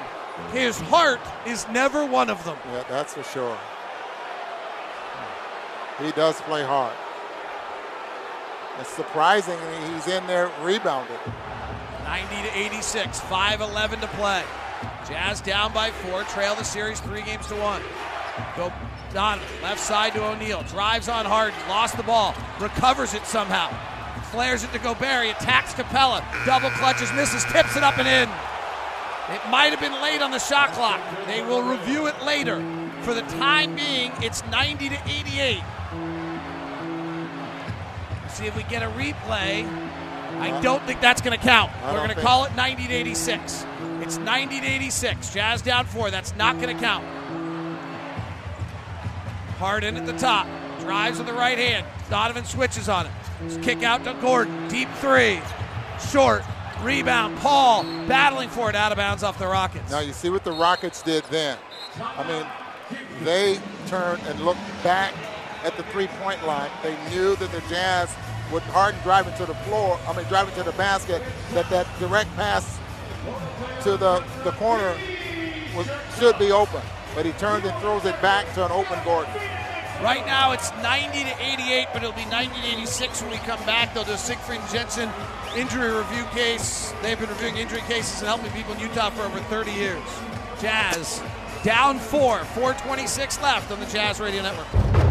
His heart is never one of them. Yeah, that's for sure. He does play hard. It's surprising he's in there rebounded. 90 to 86, 5-11 to play. Jazz down by four, trail the series three games to one. Go Donovan, left side to O'Neale, drives on Harden, lost the ball, recovers it somehow, flares it to Gobert, attacks Capela, double clutches, misses, tips it up and in. It might have been late on the shot clock. They will review it later. For the time being, it's 90 to 88. See if we get a replay. I don't think that's going to count. We're going to call it 90 to 86. It's 90 to 86. Jazz down four. That's not going to count. Harden at the top. Drives with the right hand. Donovan switches on it. Kick out to Gordon. Deep three. Short. Rebound. Paul battling for it out of bounds off the Rockets. Now you see what the Rockets did then. I mean, they turned and looked back at the three-point line. They knew that the Jazz would Harden driving to the floor, I mean driving to the basket, that that direct pass to the, the corner was, should be open. But he turns and throws it back to an open Gordon. Right now it's 90 to 88, but it'll be 90 to 86 when we come back. They'll do Siegfried Jensen injury review case. They've been reviewing injury cases and helping people in Utah for over 30 years. Jazz down four, 426 left on the Jazz Radio Network.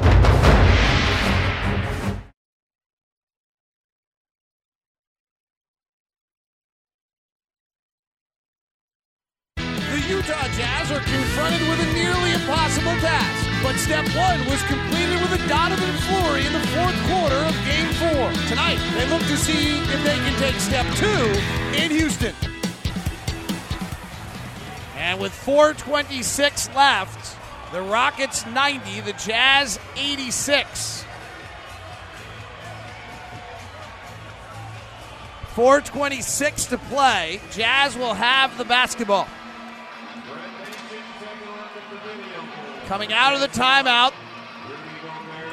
Utah Jazz are confronted with a nearly impossible task. But step one was completed with a Donovan Flurry in the fourth quarter of game four. Tonight, they look to see if they can take step two in Houston. And with 426 left, the Rockets 90, the Jazz 86. 426 to play. Jazz will have the basketball. Coming out of the timeout,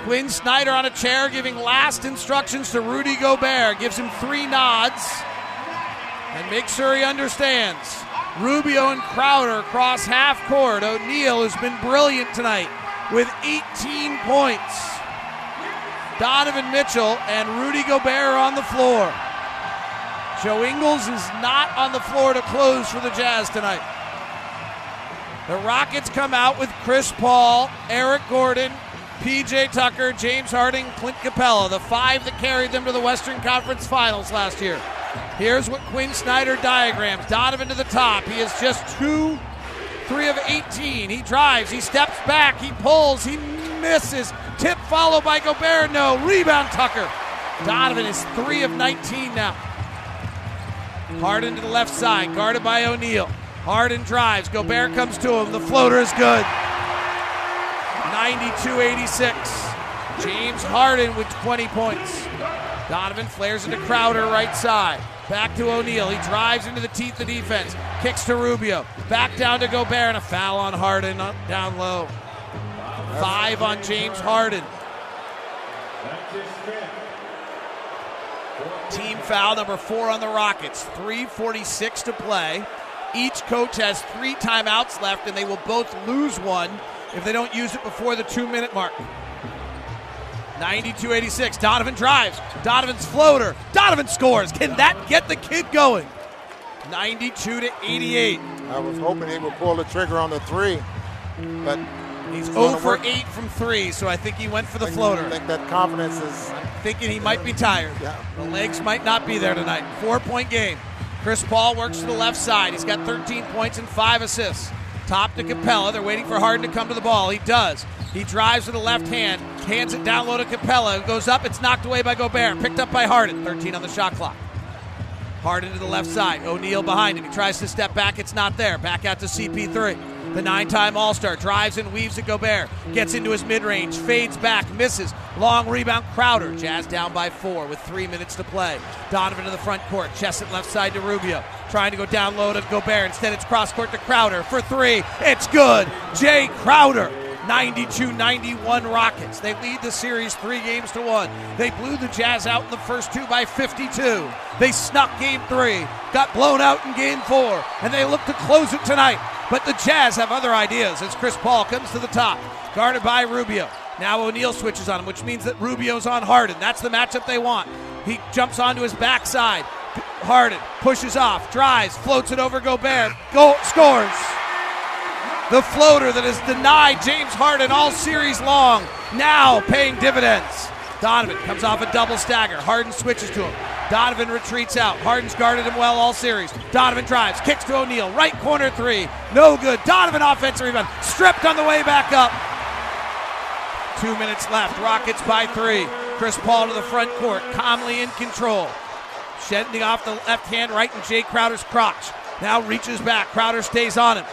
Quin Snyder on a chair giving last instructions to Rudy Gobert. Gives him three nods and makes sure he understands. Rubio and Crowder across half court. O'Neale has been brilliant tonight with 18 points. Donovan Mitchell and Rudy Gobert are on the floor. Joe Ingles is not on the floor to close for the Jazz tonight. The Rockets come out with Chris Paul, Eric Gordon, PJ Tucker, James Harden, Clint Capela, the five that carried them to the Western Conference Finals last year. Here's what Quin Snyder diagrams. Donovan to the top. He is just two, three of 18. He drives, he steps back, he pulls, he misses. Tip followed by Gobert. No. Rebound Tucker. Donovan is three of 19 now. Harden to the left side, guarded by O'Neale. Harden drives. Gobert comes to him. The floater is good. 92 86. James Harden with 20 points. Donovan flares into Crowder right side. Back to O'Neale. He drives into the teeth of defense. Kicks to Rubio. Back down to Gobert and a foul on Harden uh, down low. Five on James Harden. Team foul number four on the Rockets. 346 to play. Each coach has three timeouts left, and they will both lose one if they don't use it before the two minute mark. 92 86. Donovan drives. Donovan's floater. Donovan scores. Can that get the kid going? 92 to 88. I was hoping he would pull the trigger on the three, but He's 0 for work. 8 from 3, so I think he went for the I floater. I think that confidence is. I'm thinking he might be tired. Yeah. The legs might not be there tonight. Four point game. Chris Paul works to the left side. He's got 13 points and five assists. Top to Capela. They're waiting for Harden to come to the ball. He does. He drives with the left hand, hands it down low to Capela. It goes up. It's knocked away by Gobert. Picked up by Harden. 13 on the shot clock. Harden to the left side. O'Neale behind him. He tries to step back. It's not there. Back out to CP3. The nine time All Star drives and weaves at Gobert. Gets into his mid range. Fades back. Misses. Long rebound. Crowder. Jazz down by four with three minutes to play. Donovan to the front court. Chesson left side to Rubio. Trying to go down low to Gobert. Instead, it's cross court to Crowder for three. It's good. Jae Crowder. 92 91 Rockets. They lead the series three games to one. They blew the Jazz out in the first two by 52. They snuck game three, got blown out in game four, and they look to close it tonight. But the Jazz have other ideas as Chris Paul comes to the top, guarded by Rubio. Now O'Neale switches on him, which means that Rubio's on Harden. That's the matchup they want. He jumps onto his backside. Harden pushes off, drives, floats it over Gobert, goal, scores the floater that has denied James Harden all series long, now paying dividends. Donovan comes off a double stagger. Harden switches to him. Donovan retreats out. Harden's guarded him well all series. Donovan drives, kicks to O'Neale. Right corner three. No good. Donovan offensive rebound. Stripped on the way back up. Two minutes left. Rockets by three. Chris Paul to the front court. Calmly in control. Shedding off the left hand right in Jae Crowder's crotch. Now reaches back. Crowder stays on him.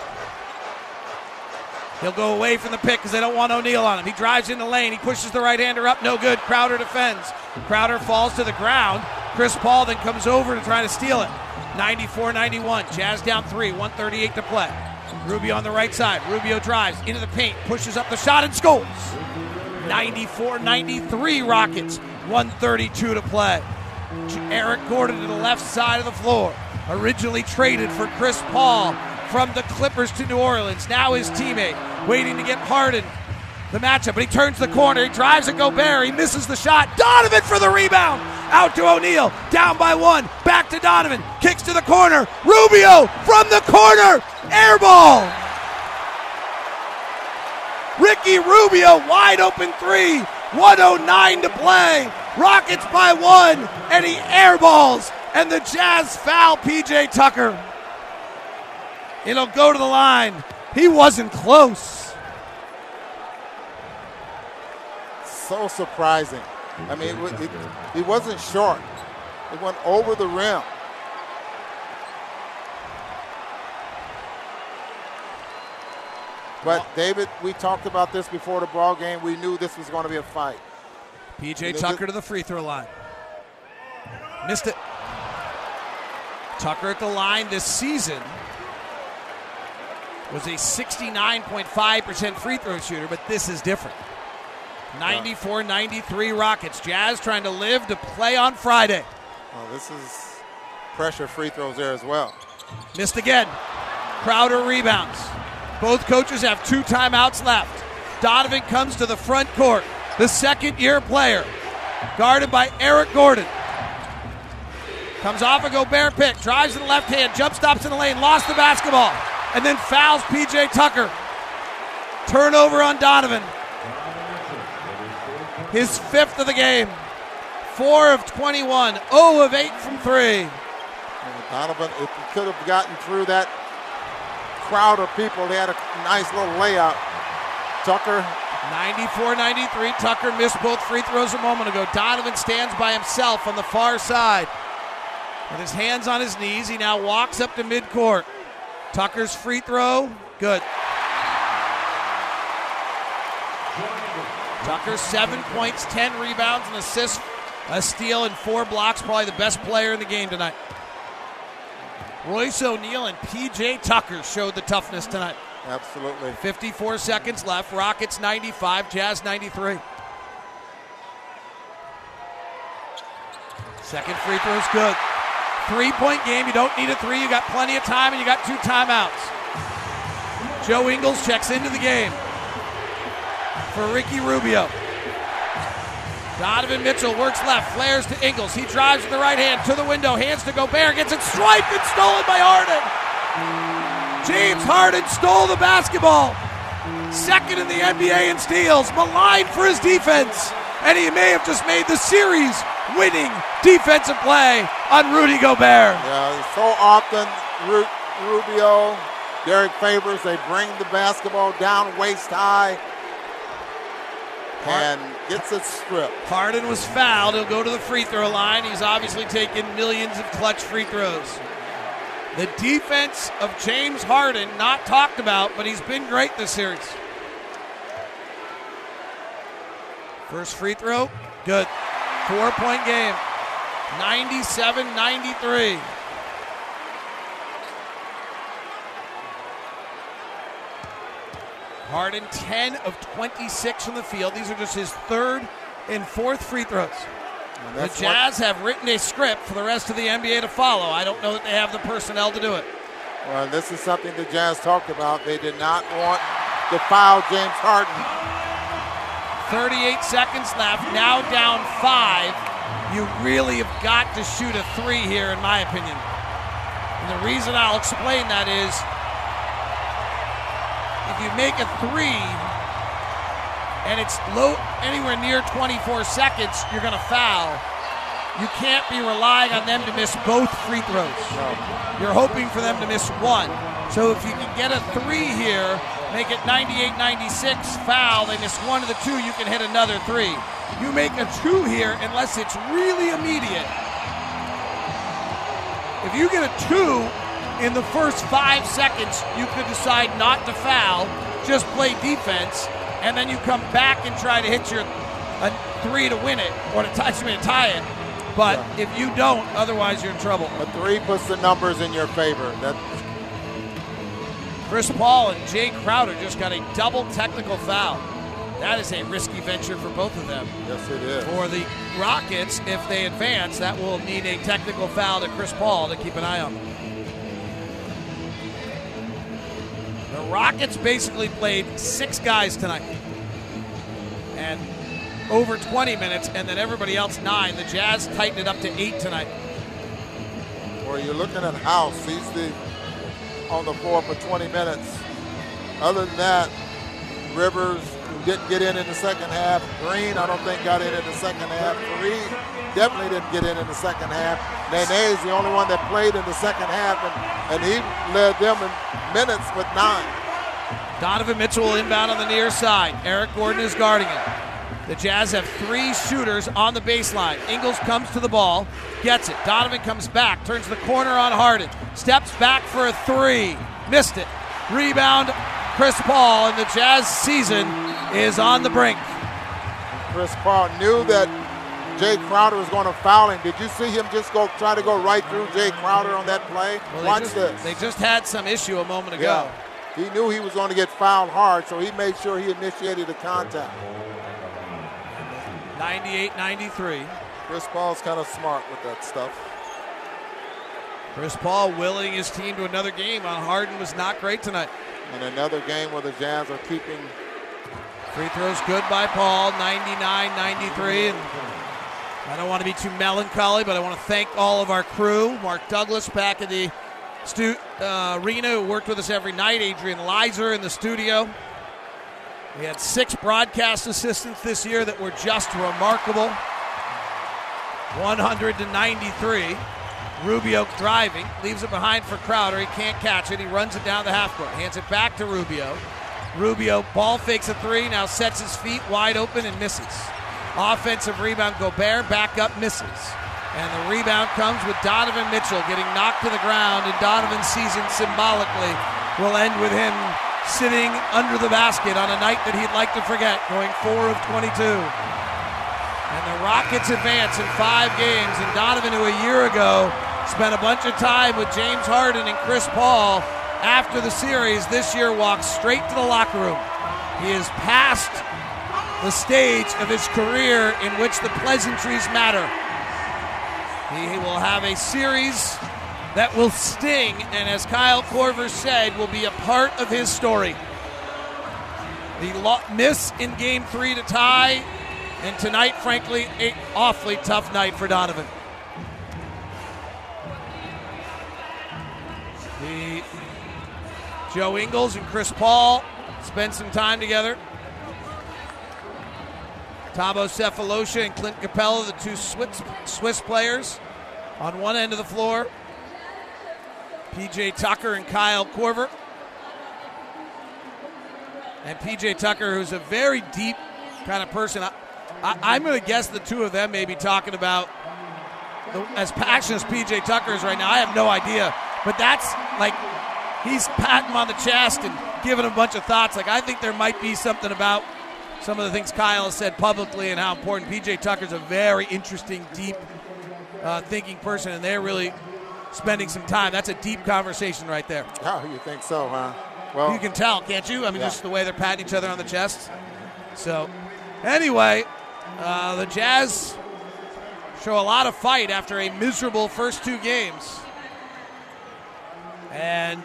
He'll go away from the pick because they don't want O'Neale on him. He drives in the lane. He pushes the right hander up. No good. Crowder defends. Crowder falls to the ground. Chris Paul then comes over to try to steal it. 94 91. Jazz down three. 138 to play. Rubio on the right side. Rubio drives into the paint, pushes up the shot, and scores. 94 93 Rockets. 132 to play. Eric Gordon to the left side of the floor. Originally traded for Chris Paul from the Clippers to New Orleans. Now his teammate waiting to get Harden the matchup, but he turns the corner. He drives at Gobert. He misses the shot. Donovan for the rebound. Out to O'Neale. Down by one. Back to Donovan. Kicks to the corner. Rubio from the corner. Air ball. Ricky Rubio wide open three. 109 to play. Rockets by one, and he airballs, and the Jazz foul PJ Tucker. It'll go to the line. He wasn't close. So surprising. I mean, it, it, he wasn't short. It went over the rim. But David, we talked about this before the ball game. We knew this was going to be a fight. PJ Tucker to the free throw line. Missed it. Tucker at the line this season was a 69.5% free throw shooter, but this is different. 94 93 Rockets. Jazz trying to live to play on Friday. Oh, this is pressure free throws there as well. Missed again. Crowder rebounds. Both coaches have two timeouts left. Donovan comes to the front court, the second year player, guarded by Eric Gordon. Comes off a Gobert pick, drives to the left hand, jump stops in the lane, lost the basketball, and then fouls PJ Tucker. Turnover on Donovan. His fifth of the game. Four of 21, 0 of 8 from three. And Donovan, if he could have gotten through that crowd of people, he had a nice little layup. Tucker 94 93. Tucker missed both free throws a moment ago. Donovan stands by himself on the far side. With his hands on his knees, he now walks up to midcourt. Tucker's free throw, good. Tucker, seven points, 10 rebounds, and assist, a steal, and four blocks. Probably the best player in the game tonight. Royce O'Neale and PJ Tucker showed the toughness tonight. Absolutely. 54 seconds left. Rockets 95, Jazz 93. Second free throw's good. Three point game. You don't need a three. You got plenty of time, and you got two timeouts. Joe Ingles checks into the game for Ricky Rubio. Donovan Mitchell works left, flares to Ingles. He drives with the right hand to the window, hands to Gobert, gets it swiped and stolen by Harden. James Harden stole the basketball. Second in the NBA in steals, maligned for his defense. And he may have just made the series winning defensive play on Rudy Gobert. Yeah, so often Ru- Rubio, Derrick Favors, they bring the basketball down waist high and gets it stripped. Harden was fouled. He'll go to the free throw line. He's obviously taken millions of clutch free throws. The defense of James Harden, not talked about, but he's been great this series. First free throw, good. Four point game. 97 93. Harden 10 of 26 from the field. These are just his third and fourth free throws. The Jazz have written a script for the rest of the NBA to follow. I don't know that they have the personnel to do it. Well, this is something the Jazz talked about. They did not want to foul James Harden. 38 seconds left. Now down five. You really have got to shoot a three here, in my opinion. And the reason I'll explain that is if you make a three and it's low anywhere near 24 seconds, you're going to foul. You can't be relying on them to miss both free throws. You're hoping for them to miss one. So if you can get a three here, make it 98 96, foul, they miss one of the two, you can hit another three. You make a two here unless it's really immediate. If you get a two in the first five seconds, you could decide not to foul, just play defense, and then you come back and try to hit your a three to win it or to tie, me, to tie it. But if you don't, otherwise you're in trouble. A three puts the numbers in your favor. That Chris Paul and Jae Crowder just got a double technical foul. That is a risky venture for both of them. yes, it is. For the Rockets, if they advance, that will need a technical foul to Chris Paul to keep an eye on. Them. The Rockets basically played six guys tonight. and over 20 minutes, and then everybody else nine. The Jazz tightened it up to eight tonight. Where you're looking at House, he's the on the floor for 20 minutes. Other than that, Rivers didn't get in in the second half. Green, I don't think got in in the second half. Faried definitely didn't get in in the second half. Nene is the only one that played in the second half, and, and he led them in minutes with nine. Donovan Mitchell inbound on the near side. Eric Gordon is guarding him. The Jazz have three shooters on the baseline. Ingles comes to the ball, gets it. Donovan comes back, turns the corner on Harden, steps back for a three, missed it. Rebound, Chris Paul, and the Jazz season is on the brink. Chris Paul knew that Jae Crowder was going to foul him. Did you see him just go try to go right through Jae Crowder on that play? Well, Watch just, this. They just had some issue a moment ago. Yeah. He knew he was going to get fouled hard, so he made sure he initiated the contact. 98 93. Chris Paul's kind of smart with that stuff. Chris Paul willing his team to another game on Harden was not great tonight. And another game where the Jazz are keeping. Free throws good by Paul, 99 93. And I don't want to be too melancholy, but I want to thank all of our crew. Mark Douglas back at the stu- uh, arena who worked with us every night. Adrian Lizer in the studio. We had six broadcast assistants this year that were just remarkable. 100 to 93. Rubio driving, leaves it behind for Crowder. He can't catch it. He runs it down the half court, hands it back to Rubio. Rubio ball fakes a three, now sets his feet wide open and misses. Offensive rebound, Gobert back up, misses. And the rebound comes with Donovan Mitchell getting knocked to the ground, and Donovan's season symbolically will end with him sitting under the basket on a night that he'd like to forget, going four of 22. And the Rockets advance in five games, and Donovan, who a year ago spent a bunch of time with James Harden and Chris Paul after the series, this year walks straight to the locker room. He is past the stage of his career in which the pleasantries matter. He will have a series that will sting, and as Kyle Korver said, will be a part of his story. The miss in game three to tie, and tonight, frankly, an awfully tough night for Donovan. The Joe Ingles and Chris Paul spend some time together. Thabo Sefolosha and Clint Capela, the two Swiss, Swiss players, on one end of the floor. PJ Tucker and Kyle Korver. And PJ Tucker, who's a very deep kind of person. I, am going to guess the two of them may be talking about the, as passionate as PJ Tucker is right now. I have no idea. But that's like he's patting him on the chest and giving him a bunch of thoughts. Like I think there might be something about some of the things Kyle has said publicly and how important PJ Tucker's a very interesting, deep uh, thinking person, and they're really spending some time. That's a deep conversation right there. Oh, you think so, huh? Well, you can tell, can't you? I mean, yeah. just the way they're patting each other on the chest. So, anyway, uh, the Jazz show a lot of fight after a miserable first two games, and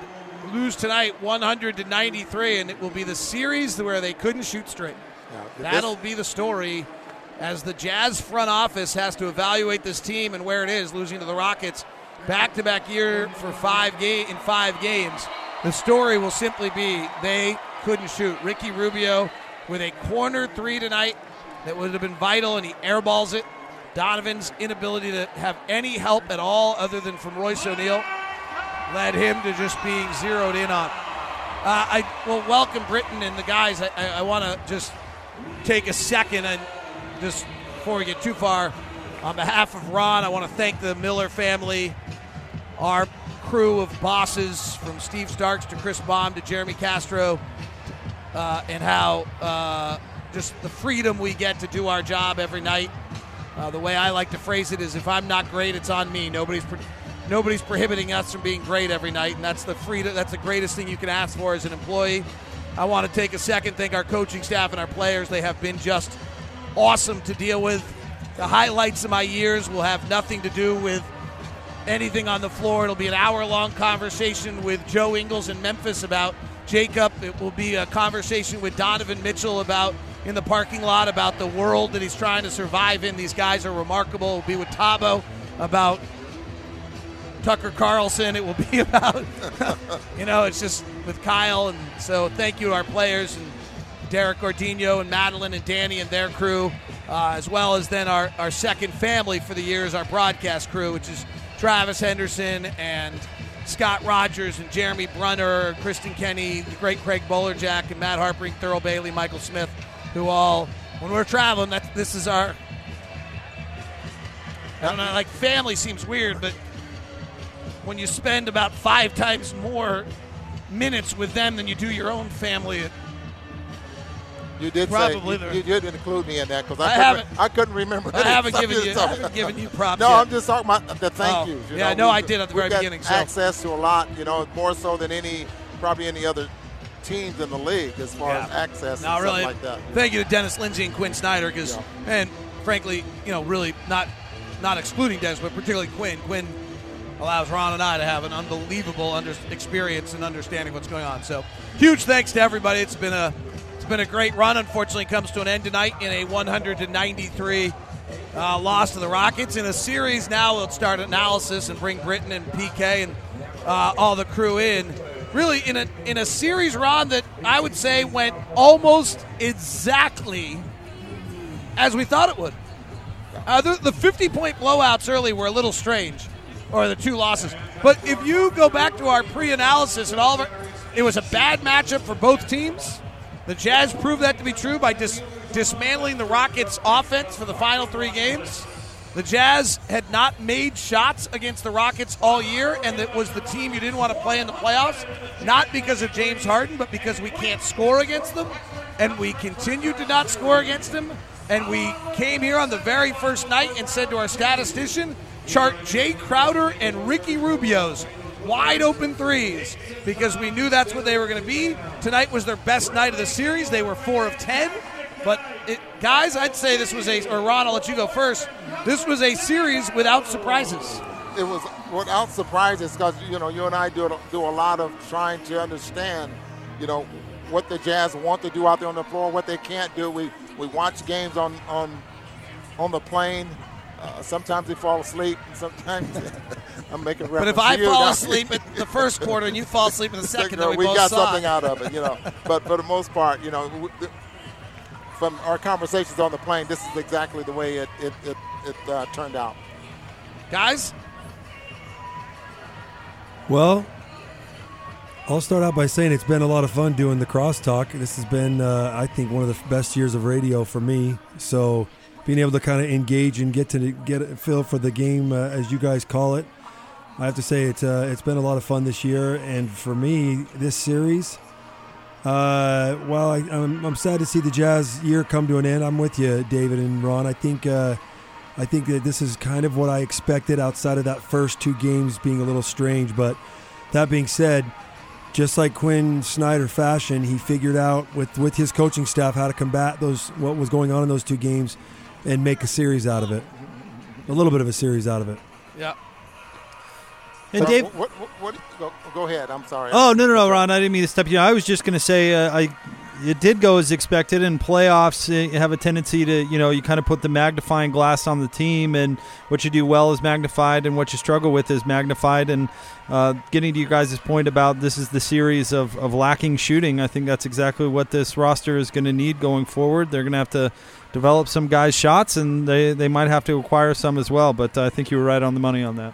lose tonight 100 to 93, and it will be the series where they couldn't shoot straight. Yeah, That'll be the story as the Jazz front office has to evaluate this team and where it is, losing to the Rockets back-to-back year for five in five games. The story will simply be they couldn't shoot. Ricky Rubio with a corner three tonight that would have been vital, and he airballs it. Donovan's inability to have any help at all other than from Royce O'Neale led him to just being zeroed in on. Uh, I will welcome Britain and the guys. I, I, I want to just take a second and just before we get too far, on behalf of Ron, I want to thank the Miller family, our crew of bosses from Steve Starks to Chris Baum to Jeremy Castro, uh, and how uh, just the freedom we get to do our job every night. Uh, the way I like to phrase it is, if I'm not great, it's on me. Nobody's nobody's prohibiting us from being great every night, and that's the freedom. That's the greatest thing you can ask for as an employee. I want to take a second, thank our coaching staff and our players. They have been just awesome to deal with. The highlights of my years will have nothing to do with anything on the floor. It'll be an hour long conversation with Joe Ingles in Memphis about Jacob. It will be a conversation with Donovan Mitchell about in the parking lot about the world that he's trying to survive in. These guys are remarkable. We'll be with Thabo about Tucker Carlson. It will be about, you know, it's just with Kyle. And so thank you to our players and Derek Gordino and Madeline and Danny and their crew, uh, as well as then our, our second family for the year is our broadcast crew, which is Travis Henderson and Scott Rogers and Jeremy Brunner, Kristen Kenny, the great Craig Bolerjack, and Matt Harpring, Thurl Bailey, Michael Smith, who all, when we're traveling, that this is our. I don't know, like family seems weird, but when you spend about five times more minutes with them than you do your own family, it, You did Probably say you, you did include me in that because I I, couldn't, haven't- I couldn't remember. I haven't given you- I haven't given you props No, yet. I'm just talking about the thank Oh, yous. you yeah, know. no, I did at the very beginning, so- Access to a lot, you know, more so than any probably any other teams in the league as far Yeah. as access No, and really. stuff like that. Thank you to Dennis Lindsay and Quin Snyder, because and frankly, you know, really not not excluding Dennis, but particularly Quin. Quin allows Ron and I to have an unbelievable under, experience and understanding what's going on. So, huge thanks to everybody. It's been a it's been a great run. Unfortunately, comes to an end tonight in a 193 uh, loss to the Rockets in a series. Now we'll start analysis and bring Britton and PK and uh, all the crew in. Really, in a in a series, Ron, that I would say went almost exactly as we thought it would. Uh, the, the 50 point blowouts early were a little strange, or the two losses. But if you go back to our pre analysis and all of it, it was a bad matchup for both teams. The Jazz proved that to be true by dis- dismantling the Rockets' offense for the final three games. The Jazz had not made shots against the Rockets all year, and it was the team you didn't want to play in the playoffs, not because of James Harden, but because we can't score against them. And we continued to not score against them. And we came here on the very first night and said to our statistician, chart Jae Crowder and Ricky Rubio's wide open threes because we knew that's what they were going to be. Tonight was their best night of the series. They were four of ten. But it, guys, I'd say this was a, or Ron, I'll let you go first. This was a series without surprises. It was without surprises because you know you and I do do a lot of trying to understand, you know, what the Jazz want to do out there on the floor, what they can't do. We we watch games on on on the plane. Uh, sometimes they fall asleep, and sometimes I'm making reference. But if I to you fall asleep at the first quarter and you fall asleep in the second, then we, we both got saw something it. out of it, you know. but for the most part, you know, w- from our conversations on the plane, this is exactly the way it it it, it uh, turned out. Guys, Well, I'll start out by saying it's been a lot of fun doing the crosstalk. This has been, uh, I think, one of the best years of radio for me. So, being able to kind of engage and get to get a feel for the game, uh, as you guys call it, I have to say it's uh, it's been a lot of fun this year. And for me, this series, uh, while I, I'm, I'm sad to see the Jazz year come to an end, I'm with you, David and Ron. I think. Uh, I think that this is kind of what I expected outside of that first two games being a little strange. But that being said, just like Quin Snyder fashion, he figured out with, with his coaching staff how to combat those what was going on in those two games and make a series out of it. A little bit of a series out of it. Yeah. And So Dave- what, what, what, go, go ahead. I'm sorry. Oh no no no, Ron! I didn't mean to step you. I was just going to say uh, I it did go as expected. And playoffs uh, have a tendency to you know you kind of put the magnifying glass on the team, and what you do well is magnified, and what you struggle with is magnified. And uh, getting to you guys' point about this is the series of, of lacking shooting. I think that's exactly what this roster is going to need going forward. They're going to have to develop some guys' shots, and they they might have to acquire some as well. But I think you were right on the money on that.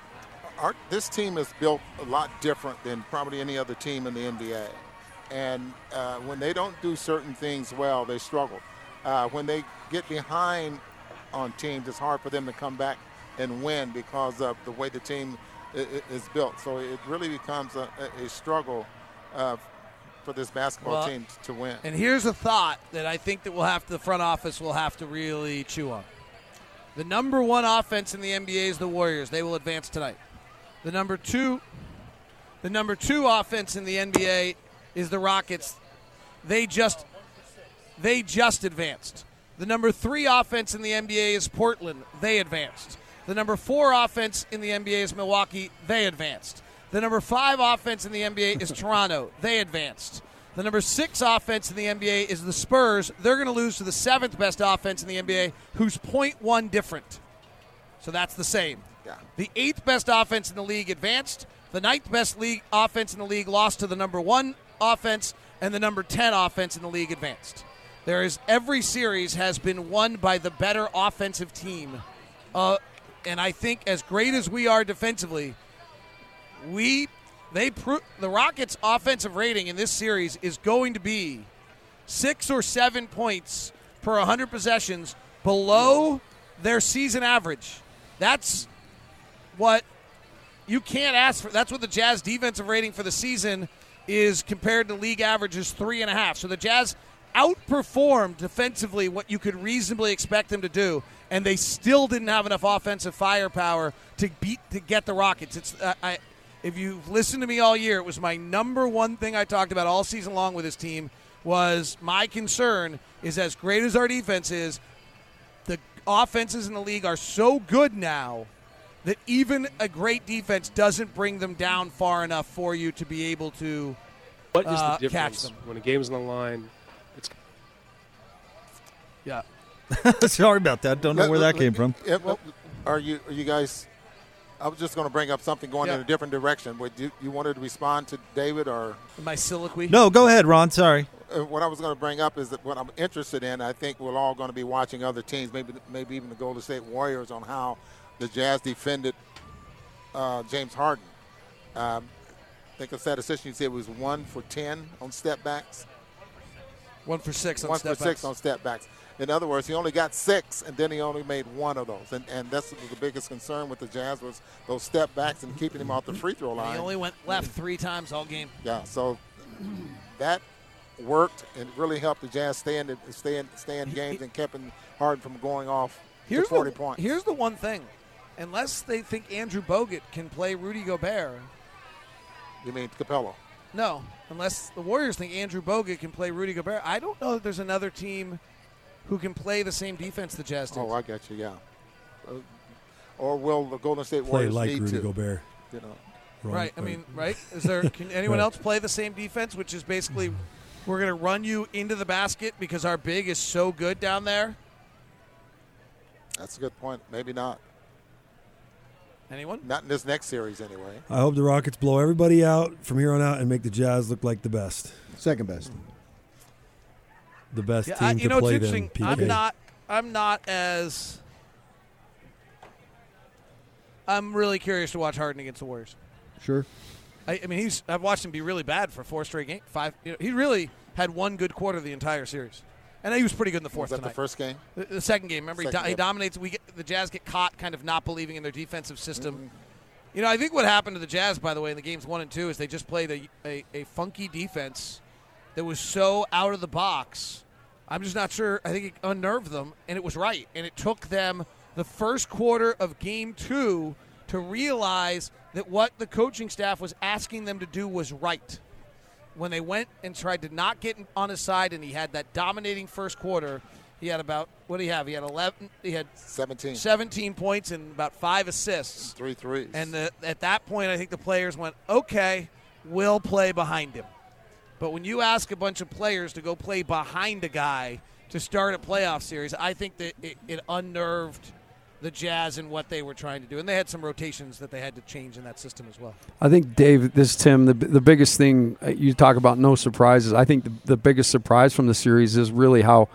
our, this team is built a lot different than probably any other team in the NBA. And uh, when they don't do certain things well, they struggle. Uh, when they get behind on teams, it's hard for them to come back and win because of the way the team is built. So it really becomes a- a struggle uh, for this basketball Well, team to win. And here's a thought that I think that we'll have to, the front office will have to really chew on. The number one offense in the NBA is the Warriors. They will advance tonight. The number two, the number two offense in the NBA is the Rockets. They just, they just advanced. The number three offense in the NBA is Portland. They advanced. The number four offense in the NBA is Milwaukee. They advanced. The number five offense in the NBA is Toronto. They advanced. The number six offense in the NBA is the Spurs. They're going to lose to the seventh best offense in the NBA, who's 0.1 different. So that's the same. Yeah. The eighth best offense in the league advanced. The ninth best league offense in the league lost to the number one offense, and the number 10 offense in the league advanced. There is every series has been won by the better offensive team. Uh, and I think as great as we are defensively, we they pro- the Rockets' offensive rating in this series is going to be six or seven points per 100 possessions below their season average. That's what you can't ask for. That's what the Jazz defensive rating for the season is compared to league averages three and a half. So the Jazz outperformed defensively what you could reasonably expect them to do, and they still didn't have enough offensive firepower to beat to get the Rockets. It's uh, I, if you've listened to me all year, it was my number one thing I talked about all season long with this team was my concern is as great as our defense is, the offenses in the league are so good now that even a great defense doesn't bring them down far enough for you to be able to What is uh, the catch difference them. when a game's on the line? It's Yeah. Sorry about that. Don't know where that came from. Yeah, well, are you are you guys? I was just going to bring up something going in a different direction. Would you you wanted to respond to David or? My soliloquy. No, go ahead, Ron. Sorry. Uh, what I was going to bring up is that what I'm interested in. I think we're all going to be watching other teams, maybe maybe even the Golden State Warriors, on how the Jazz defended uh, James Harden. Um, I think a statistician said it was one for ten on step backs. One for six on one step for six on step backs. In other words, he only got six, and then he only made one of those. And, and that's the biggest concern with the Jazz was those step backs and keeping him off the free throw And line. he only went left three times all game. Yeah, so that worked and really helped the Jazz stay in stay in stay in games and kept him Harden from going off Here's to 40 the, points. Here's the one thing. Unless they think Andrew Bogut can play Rudy Gobert, You mean Capela? no. Unless the Warriors think Andrew Bogut can play Rudy Gobert, I don't know that there's another team who can play the same defense the Jazz do. Oh, I got you. Yeah. Uh, or will the Golden State Play Warriors like need Rudy to? Gobert. You know. Wrong- right. I mean, right? Is there? Can anyone Right. else play the same defense, which is basically we're going to run you into the basket because our big is so good down there? That's a good point. Maybe not. Anyone? Not in this next series, anyway. I hope the Rockets blow everybody out from here on out and make the Jazz look like the best. Second best. The best Yeah, team I, you to know, it's play interesting. them. PK. I'm not. I'm not as. I'm really curious to watch Harden against the Warriors. Sure. I, I mean, he's. I've watched him be really bad for four straight games. Five. You know, he really had one good quarter the entire series, and he was pretty good in the fourth Was that tonight. the first game? The, the second game. Remember, he, Second do, he dominates. We get, the Jazz get caught, kind of not believing in their defensive system. Mm-hmm. You know, I think what happened to the Jazz, by the way, in the games one and two, is they just played a, a, a funky defense that was so out of the box. I'm just not sure. I think it unnerved them, and it was right. And it took them the first quarter of game two to realize that what the coaching staff was asking them to do was right. When they went and tried to not get on his side, and he had that dominating first quarter, he had about what do he have? He had 11. He had 17. 17 points and about five assists. Three threes. And the, at that point, I think the players went, okay, we'll play behind him. But when you ask a bunch of players to go play behind a guy to start a playoff series, I think that it, it unnerved the Jazz and what they were trying to do. And they had some rotations that they had to change in that system as well. I think Dave, this is Tim. The the biggest thing uh, you talk about no surprises. I think the, the biggest surprise from the series is really how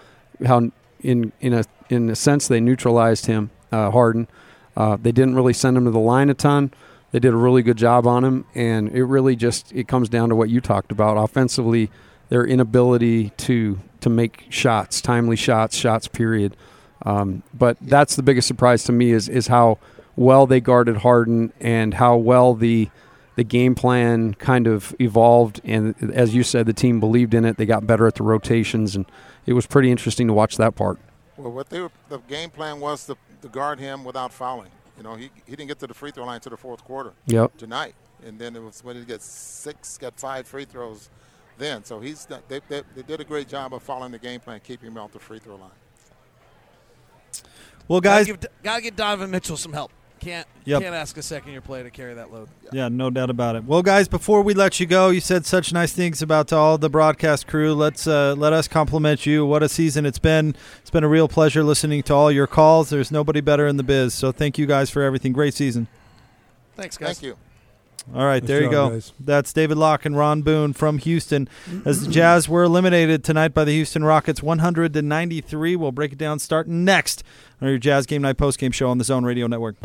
how in in a in a sense they neutralized him, uh, Harden. Uh, they didn't really send him to the line a ton. They did a really good job on him, and it really just it comes down to what you talked about offensively, their inability to to make shots, timely shots, shots. Period. Um, but that's the biggest surprise to me is is how well they guarded Harden and how well the the game plan kind of evolved. And as you said, the team believed in it. They got better at the rotations, and it was pretty interesting to watch that part. Well, what they were, the game plan was to, to guard him without fouling. You know, he, he didn't get to the free throw line to the fourth quarter. Yep. Tonight, and then it was when he got six, got five free throws. Then, so he's they, they, they did a great job of following the game plan, keeping him off the free throw line. Well, guys, gotta give, gotta give Donovan Mitchell some help. Can't Yep. can't ask a second year player to carry that load. Yeah, no doubt about it. Well, guys, before we let you go, you said such nice things about all the broadcast crew. Let's uh, let us compliment you. What a season it's been. It's been a real pleasure listening to all your calls. There's nobody better in the biz. So thank you guys for everything. Great season. Thanks, guys. Thank you. All right, Nice there you go. guys. That's David Locke and Ron Boone from Houston. As the Jazz were eliminated tonight by the Houston Rockets, 100 to 93. We'll break it down starting next on your Jazz Game Night post game show on the Zone Radio Network.